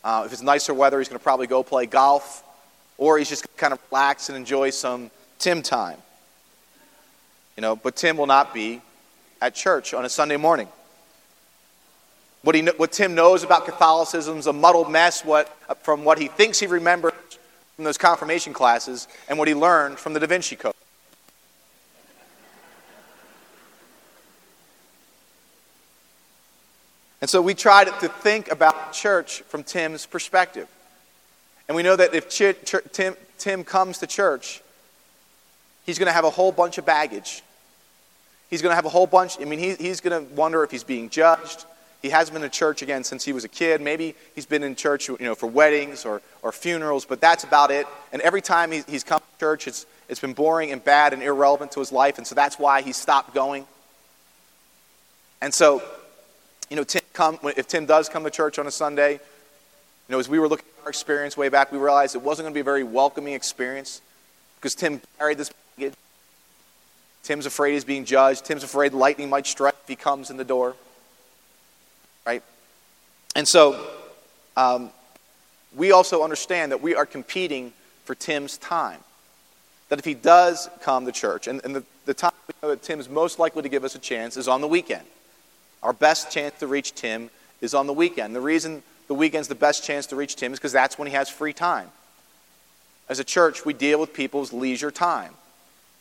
Uh, if it's nicer weather, he's going to probably go play golf. Or he's just going to kind of relax and enjoy some Tim time. You know, but Tim will not be at church on a Sunday morning. What, he, what Tim knows about Catholicism is a muddled mess what, from what he thinks he remembers from those confirmation classes and what he learned from the Da Vinci Code. And so we tried to think about church from Tim's perspective. And we know that if Ch- Ch- Tim, Tim comes to church, he's going to have a whole bunch of baggage. He's going to have a whole bunch. I mean, he, he's going to wonder if he's being judged. He hasn't been to church again since he was a kid. Maybe he's been in church you know, for weddings or, or funerals, but that's about it. And every time he's, he's come to church, it's, it's been boring and bad and irrelevant to his life, and so that's why he stopped going. And so you know, Tim come, if Tim does come to church on a Sunday, you know, as we were looking at our experience way back, we realized it wasn't going to be a very welcoming experience because Tim carried this baggage. Tim's afraid he's being judged. Tim's afraid lightning might strike if he comes in the door. Right? And so, um, we also understand that we are competing for Tim's time. That if he does come to church, and, and the, the time that Tim's most likely to give us a chance is on the weekend. Our best chance to reach Tim is on the weekend. The reason the weekend's the best chance to reach Tim is because that's when he has free time. As a church, we deal with people's leisure time.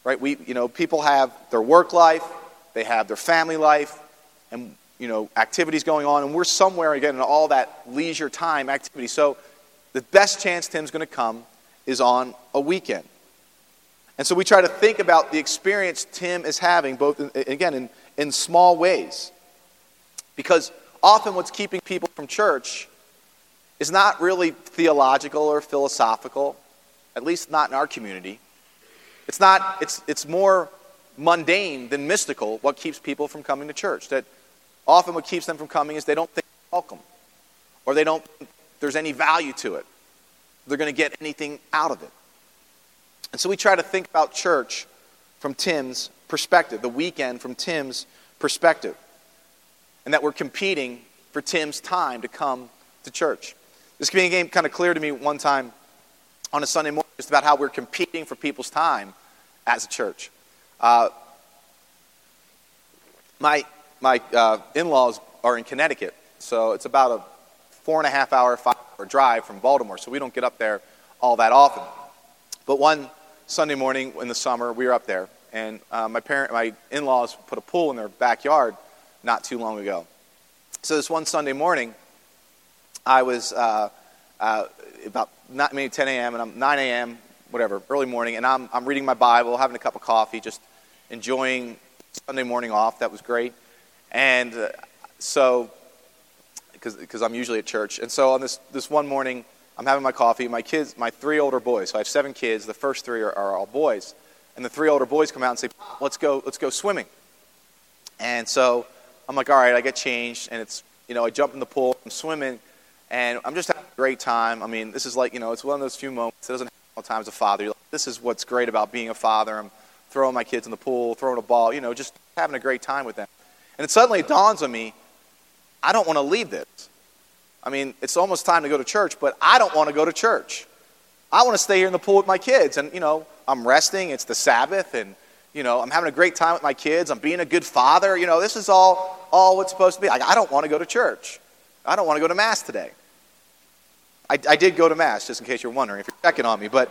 Right? We, you know, people have their work life, they have their family life, and you know, activities going on, and we're somewhere again in all that leisure time activity. So the best chance Tim's going to come is on a weekend. And so we try to think about the experience Tim is having, both in, again in, in small ways. Because often what's keeping people from church is not really theological or philosophical, at least not in our community. It's, not, it's, it's more mundane than mystical what keeps people from coming to church. That often what keeps them from coming is they don't think they're welcome, or they don't there's any value to it. They're going to get anything out of it. And so we try to think about church from Tim's perspective, the weekend from Tim's perspective and that we're competing for Tim's time to come to church. This became kind of clear to me one time on a Sunday morning, just about how we're competing for people's time as a church. Uh, my my uh, in laws are in Connecticut, so it's about a four and a half hour, five hour drive from Baltimore, so we don't get up there all that often. But one Sunday morning in the summer, we were up there, and uh, my parent, my in laws put a pool in their backyard not too long ago. So this one Sunday morning, I was uh, uh, about not, maybe 10 a.m. and I'm 9 a.m. whatever early morning, and I'm I'm reading my Bible, having a cup of coffee, just enjoying Sunday morning off. That was great, and uh, so because I'm usually at church, and so on this this one morning. I'm having my coffee. My kids, my three older boys. So I have seven kids. The first three are, are all boys, and the three older boys come out and say, "Let's go, let's go swimming." And so I'm like, all right, I get changed, and it's, you know, I jump in the pool, I'm swimming, and I'm just having a great time. I mean, this is like, you know, it's one of those few moments that doesn't happen all the time as a father. Like, this is what's great about being a father. I'm throwing my kids in the pool, throwing a ball, you know, just having a great time with them. And it suddenly dawns on me, I don't want to leave this. I mean, it's almost time to go to church, but I don't want to go to church. I want to stay here in the pool with my kids. And, you know, I'm resting. It's the Sabbath, and You know, I'm having a great time with my kids. I'm being a good father. You know, this is all, all what's supposed to be. Like, I don't want to go to church. I don't want to go to Mass today. I, I did go to Mass, just in case you're wondering if you're checking on me. But,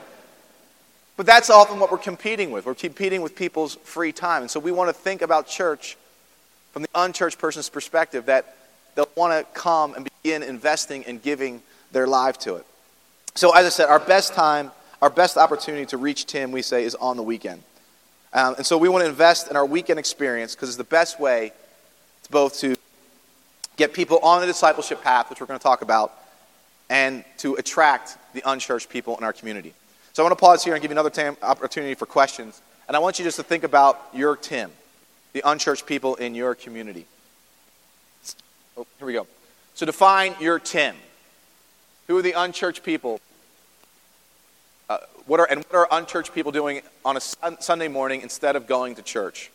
but that's often what we're competing with. We're competing with people's free time. And so we want to think about church from the unchurched person's perspective that they'll want to come and begin investing and giving their life to it. So, as I said, our best time, our best opportunity to reach Tim, we say, is on the weekend. Um, and so we want to invest in our weekend experience because it's the best way to both to get people on the discipleship path, which we're going to talk about, and to attract the unchurched people in our community. So I want to pause here and give you another tam- opportunity for questions. And I want you just to think about your Tim, the unchurched people in your community. Oh, here we go. So define your Tim. Who are the unchurched people? Uh, what are, and what are unchurched people doing on a Sunday morning instead of going to church?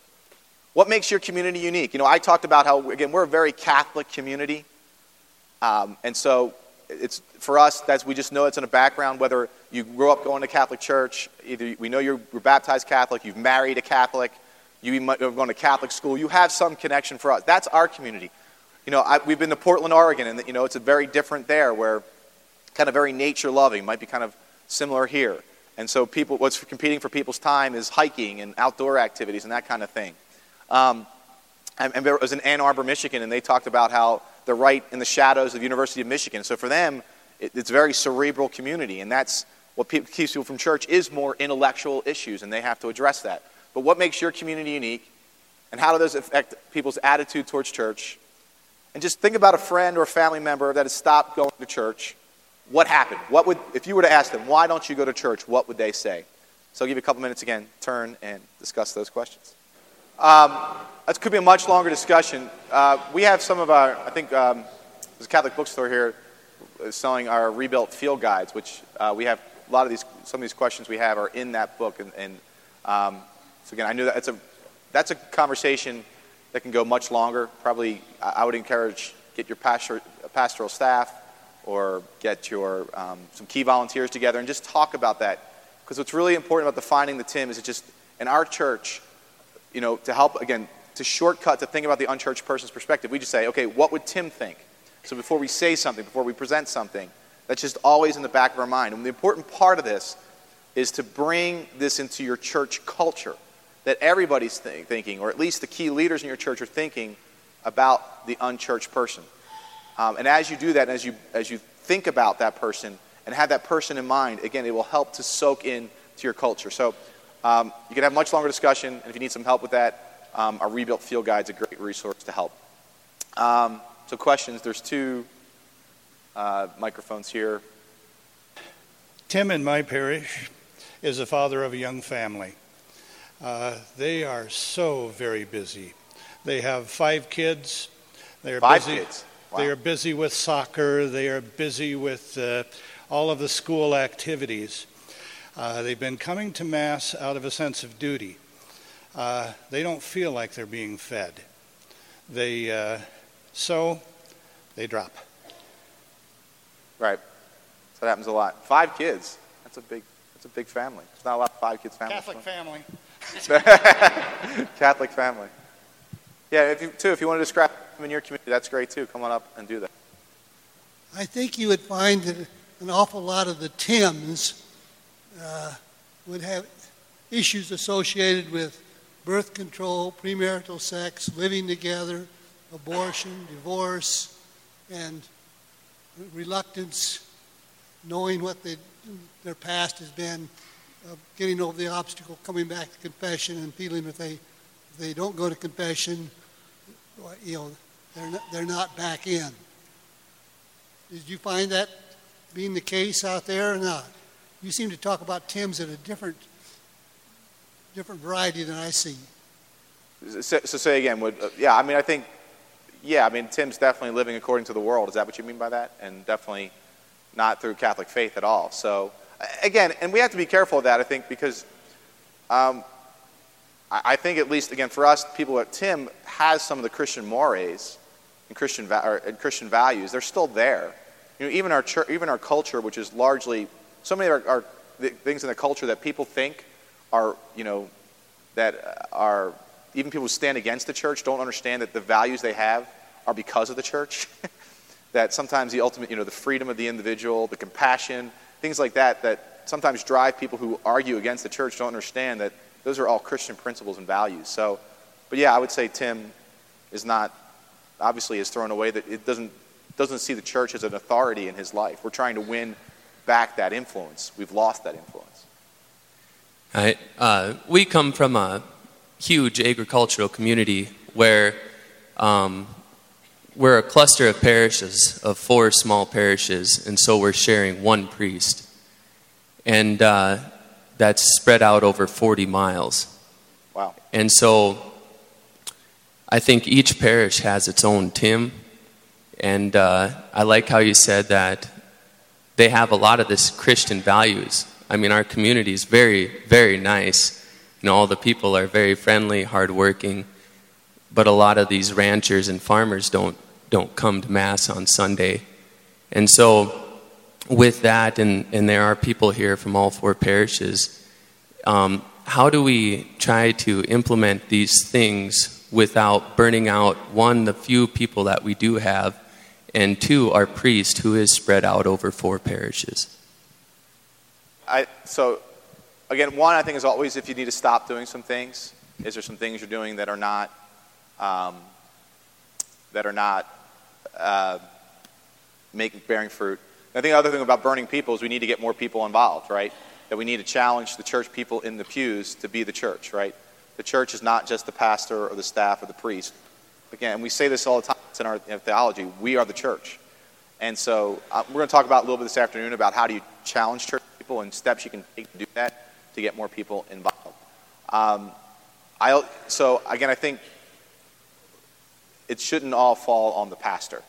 What makes your community unique? You know, I talked about how, again, we're a very Catholic community. Um, and so it's, for us, that's, we just know it's in a background, whether you grew up going to Catholic church, either we know you're, you're baptized Catholic, you've married a Catholic, you might have gone to Catholic school, you have some connection for us. That's our community. You know, I, we've been to Portland, Oregon, and, you know, it's a very different there where kind of very nature loving, might be kind of similar here. And so people, what's competing for people's time is hiking and outdoor activities and that kind of thing. Um, there was in Ann Arbor, Michigan, and they talked about how they're right in the shadows of the University of Michigan. So for them, it, it's a very cerebral community, and that's what keeps people from church is more intellectual issues, and they have to address that. But what makes your community unique, and how do those affect people's attitude towards church? And just think about a friend or a family member that has stopped going to church. What happened? What would, if you were to ask them, why don't you go to church? What would they say? So I'll give you a couple minutes again, turn and discuss those questions. Um, this could be a much longer discussion. Uh, we have some of our, I think um, there's a Catholic bookstore here selling our rebuilt field guides, which uh, we have a lot of these, some of these questions we have are in that book. And, and um, so again, I knew that it's a, that's a conversation that can go much longer. Probably, I would encourage get your pastor, pastoral staff or get your um, some key volunteers together and just talk about that. Because what's really important about defining the Tim is it just in our church, you know, to help again to shortcut to think about the unchurched person's perspective. We just say, okay, what would Tim think? So before we say something, before we present something, that's just always in the back of our mind. And the important part of this is to bring this into your church culture that everybody's th- thinking, or at least the key leaders in your church are thinking about the unchurched person. Um, and as you do that, and as you, as you think about that person and have that person in mind, again, it will help to soak in to your culture. So um, you can have much longer discussion, and if you need some help with that, um, our Rebuilt Field Guide is a great resource to help. Um, so questions, there's two uh, microphones here. Tim in my parish is the father of a young family. Uh, they are so very busy. They have five kids. They are five busy. kids. Wow. They are busy with soccer. They are busy with uh, all of the school activities. Uh, they've been coming to Mass out of a sense of duty. Uh, they don't feel like they're being fed. They, uh, so they drop. Right. So that happens a lot. Five kids. That's a big, that's a big family. It's not a lot of five kids family. Catholic family. Catholic family. Yeah, if you, too, if you want to describe them in your community, that's great too. Come on up and do that. I think you would find that an awful lot of the Tims uh, would have issues associated with birth control, premarital sex, living together, abortion, divorce, and reluctance, knowing what they, their past has been, of getting over the obstacle, coming back to confession, and feeling that they they don't go to confession, you know, they're not, they're not back in. Did you find that being the case out there or not? You seem to talk about Tim's at a different different variety than I see. So, so say again, would, uh, yeah, I mean, I think, yeah, I mean, Tim's definitely living according to the world. Is that what you mean by that? And definitely not through Catholic faith at all. So again, and we have to be careful of that, I think, because um, I think at least, again, for us, people Tim has some of the Christian mores and Christian, and Christian values. They're still there. You know, even our church, even our culture, which is largely so many of our, our things in the culture that people think are, you know, that uh, are even people who stand against the church don't understand that the values they have are because of the church. that sometimes the ultimate, you know, the freedom of the individual, the compassion, things like that, that sometimes drive people who argue against the church don't understand that those are all Christian principles and values. So, but yeah, I would say Tim is not, obviously, is thrown away that it doesn't, doesn't see the church as an authority in his life. We're trying to win back that influence. We've lost that influence. Right. Uh, we come from a huge agricultural community where um, we're a cluster of parishes, of four small parishes, and so we're sharing one priest. And uh, that's spread out over 40 miles. Wow. And so I think each parish has its own Tim. And uh, I like how you said that they have a lot of this Christian values. I mean, our community is very, very nice. You know, all the people are very friendly, hardworking. But a lot of these ranchers and farmers don't don't come to Mass on Sunday. And so, with that, and, and there are people here from all four parishes, um, how do we try to implement these things without burning out, one, the few people that we do have, and two, our priest who is spread out over four parishes? I, so, again, one, I think is always if you need to stop doing some things, is there some things you're doing that are not. Um, that are not uh, make, bearing fruit. I think the other thing about burning people is we need to get more people involved, right? That we need to challenge the church people in the pews to be the church, right? The church is not just the pastor or the staff or the priest. Again, we say this all the time. It's in our in theology. We are the church. And so uh, we're going to talk about a little bit this afternoon about how do you challenge church people and steps you can take to do that to get more people involved. Um, I, so again, I think it shouldn't all fall on the pastor.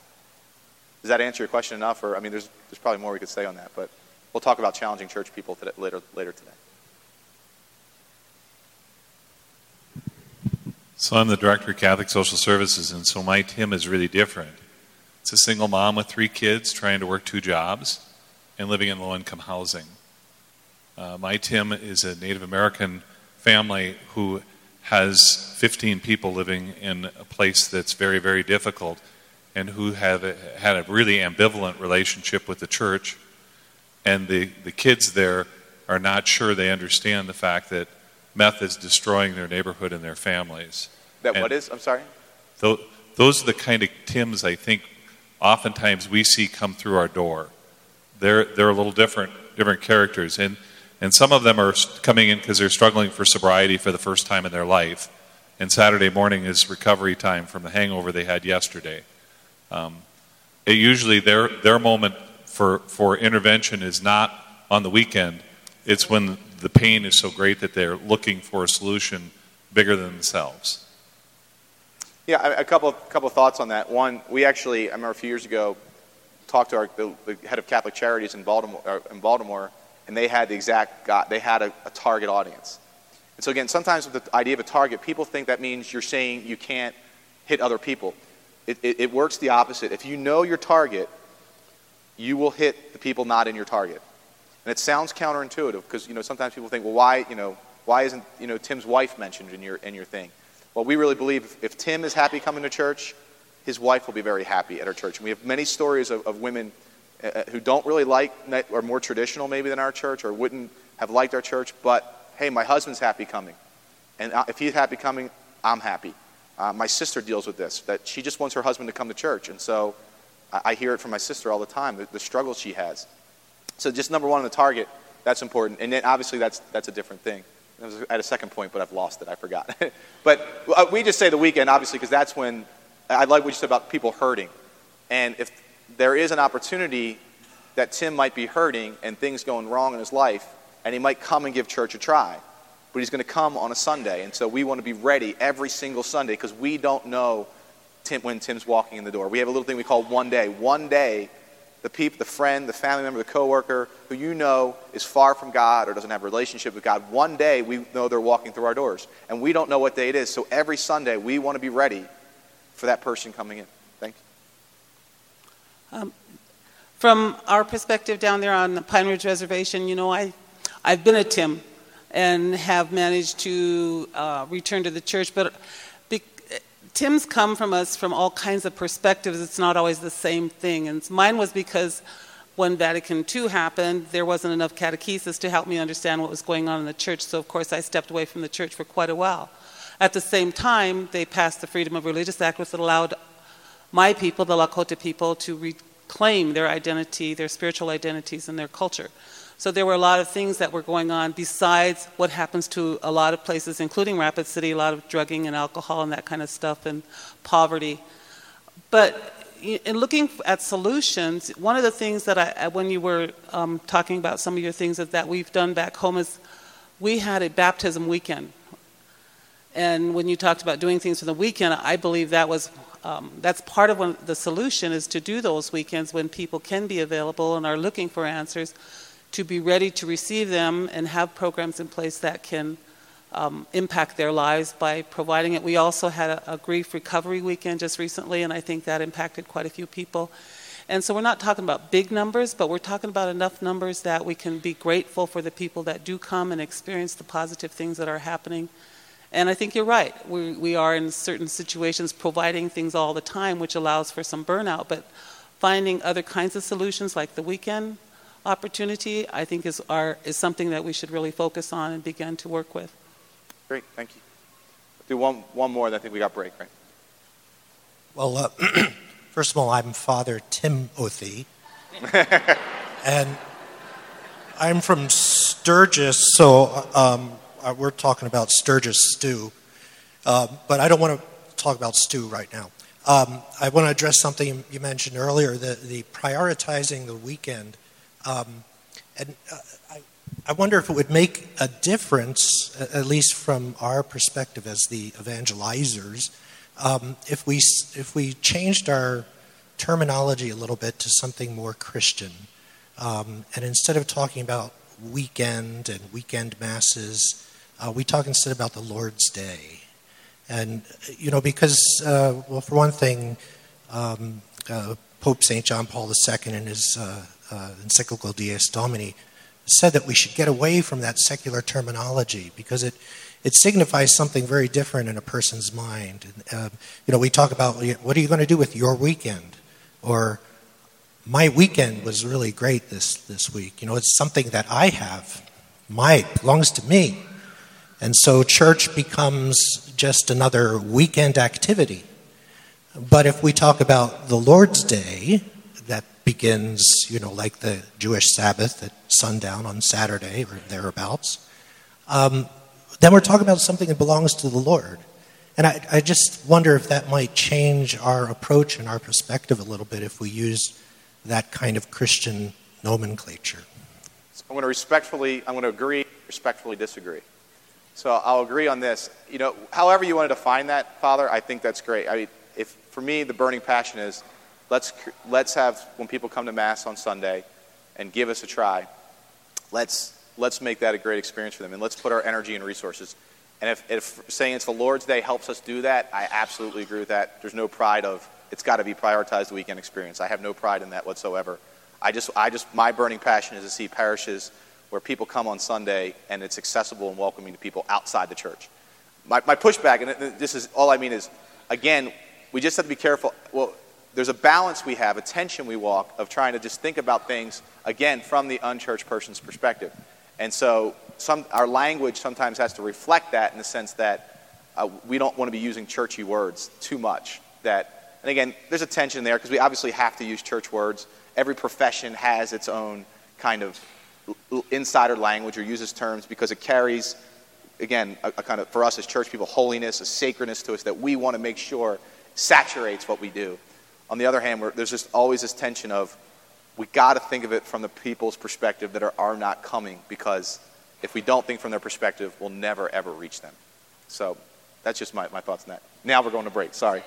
Does that answer your question enough? Or I mean, there's there's probably more we could say on that, but we'll talk about challenging church people today, later later today. So I'm the director of Catholic Social Services, and so my Tim is really different. It's a single mom with three kids trying to work two jobs and living in low-income housing. Uh, my Tim is a Native American family who has 15 people living in a place that's very, very difficult and who have a, had a really ambivalent relationship with the church. And the, the kids there are not sure they understand the fact that meth is destroying their neighborhood and their families. That and what is? I'm sorry? Th- those are the kind of Tims I think oftentimes we see come through our door. They're, they're a little different, different characters. And and some of them are coming in because they're struggling for sobriety for the first time in their life. And Saturday morning is recovery time from the hangover they had yesterday. Um, it usually their, their moment for, for intervention is not on the weekend, it's when the pain is so great that they're looking for a solution bigger than themselves. Yeah, a couple couple thoughts on that. One, we actually, I remember a few years ago, talked to our, the, the head of Catholic Charities in Baltimore, uh, in Baltimore and they had the exact they had a, a target audience. And so again, sometimes with the idea of a target, people think that means you're saying you can't hit other people. It, it, it works the opposite. If you know your target, you will hit the people not in your target. And it sounds counterintuitive because you know sometimes people think, well, why you know why isn't you know Tim's wife mentioned in your in your thing? Well, we really believe if, if Tim is happy coming to church, his wife will be very happy at our church. And we have many stories of, of women uh, uh, who don't really like or more traditional maybe than our church or wouldn't have liked our church, but hey, my husband's happy coming. And uh, if he's happy coming, I'm happy. Uh, my sister deals with this, that she just wants her husband to come to church. And so I, I hear it from my sister all the time, the, the struggles she has. So just number one on the target, that's important. And then obviously that's, that's a different thing. I had a second point, but I've lost it. I forgot. but uh, we just say the weekend, obviously, because that's when I like what you said about people hurting. And if there is an opportunity that Tim might be hurting and things going wrong in his life, and he might come and give church a try. But he's going to come on a Sunday. And so we want to be ready every single Sunday because we don't know Tim, when Tim's walking in the door. We have a little thing we call one day. One day, the people, the friend, the family member, the coworker who you know is far from God or doesn't have a relationship with God, one day we know they're walking through our doors. And we don't know what day it is. So every Sunday we want to be ready for that person coming in. Thank you. Um, from our perspective down there on the Pine Ridge Reservation, you know, I, I've been a Tim. And have managed to uh, return to the church. But be, Tim's come from us from all kinds of perspectives. It's not always the same thing. And mine was because when Vatican II happened, there wasn't enough catechesis to help me understand what was going on in the church. So, of course, I stepped away from the church for quite a while. At the same time, they passed the Freedom of Religious Act, which allowed my people, the Lakota people, to reclaim their identity, their spiritual identities, and their culture. So there were a lot of things that were going on besides what happens to a lot of places, including Rapid City, a lot of drugging and alcohol and that kind of stuff, and poverty. But in looking at solutions, one of the things that I, when you were um, talking about some of your things that, that we've done back home is we had a baptism weekend. And when you talked about doing things for the weekend, I believe that was um, that's part of the solution is to do those weekends when people can be available and are looking for answers, to be ready to receive them and have programs in place that can um, impact their lives by providing it. We also had a, a, grief recovery weekend just recently, and I think that impacted quite a few people. And so we're not talking about big numbers, but we're talking about enough numbers that we can be grateful for the people that do come and experience the positive things that are happening. And I think you're right. We, we are in certain situations providing things all the time, which allows for some burnout, but finding other kinds of solutions like the weekend opportunity, I think is, are, is something that we should really focus on and begin to work with. Great, thank you. Do one, one more, and I think we got break, right? Well, uh, first of all, I'm Father Timothy. and I'm from Sturgis, so um, uh, we're talking about Sturgis stew. Uh, but I don't want to talk about stew right now. Um, I want to address something you mentioned earlier the, the prioritizing the weekend. Um, and uh, I wonder if it would make a difference, at least from our perspective as the evangelizers, um, if we if we changed our terminology a little bit to something more Christian, um, and instead of talking about weekend and weekend masses, uh, we talk instead about the Lord's Day, and you know because uh, well for one thing, um, uh, Pope Saint John Paul II in his uh, encyclical Dies Domini said that we should get away from that secular terminology because it, it signifies something very different in a person's mind. Uh, you know, we talk about what are you going to do with your weekend? Or my weekend was really great this, this week. You know, it's something that I have. My belongs to me. And so church becomes just another weekend activity. But if we talk about the Lord's Day, begins, you know, like the Jewish Sabbath at sundown on Saturday or thereabouts, um, then we're talking about something that belongs to the Lord. And I, I, just wonder if that might change our approach and our perspective a little bit if we use that kind of Christian nomenclature. So I'm going to respectfully, I'm going to agree, respectfully disagree. So I'll agree on this. You know, however you want to define that, Father, I think that's great. I mean, if for me the burning passion is Let's, let's have, when people come to Mass on Sunday and give us a try, let's, let's make that a great experience for them. And let's put our energy and resources. And if, if saying it's the Lord's Day helps us do that, I absolutely agree with that. There's no pride of, it's got to be prioritized the weekend experience. I have no pride in that whatsoever. I just, I just, my burning passion is to see parishes where people come on Sunday and it's accessible and welcoming to people outside the church. My, my pushback, and this is all I mean is, again, we just have to be careful. Well, there's a balance we have, a tension we walk of trying to just think about things, again, from the unchurched person's perspective. And so some, our language sometimes has to reflect that in the sense that uh, we don't want to be using churchy words too much. That, and again, there's a tension there because we obviously have to use church words. Every profession has its own kind of insider language or uses terms because it carries, again, a, a kind of, for us as church people, holiness, a sacredness to us that we want to make sure saturates what we do. On the other hand, there's just always this tension of we got to think of it from the people's perspective that are, are not coming because if we don't think from their perspective, we'll never, ever reach them. So that's just my, my thoughts on that. Now we're going to break. Sorry.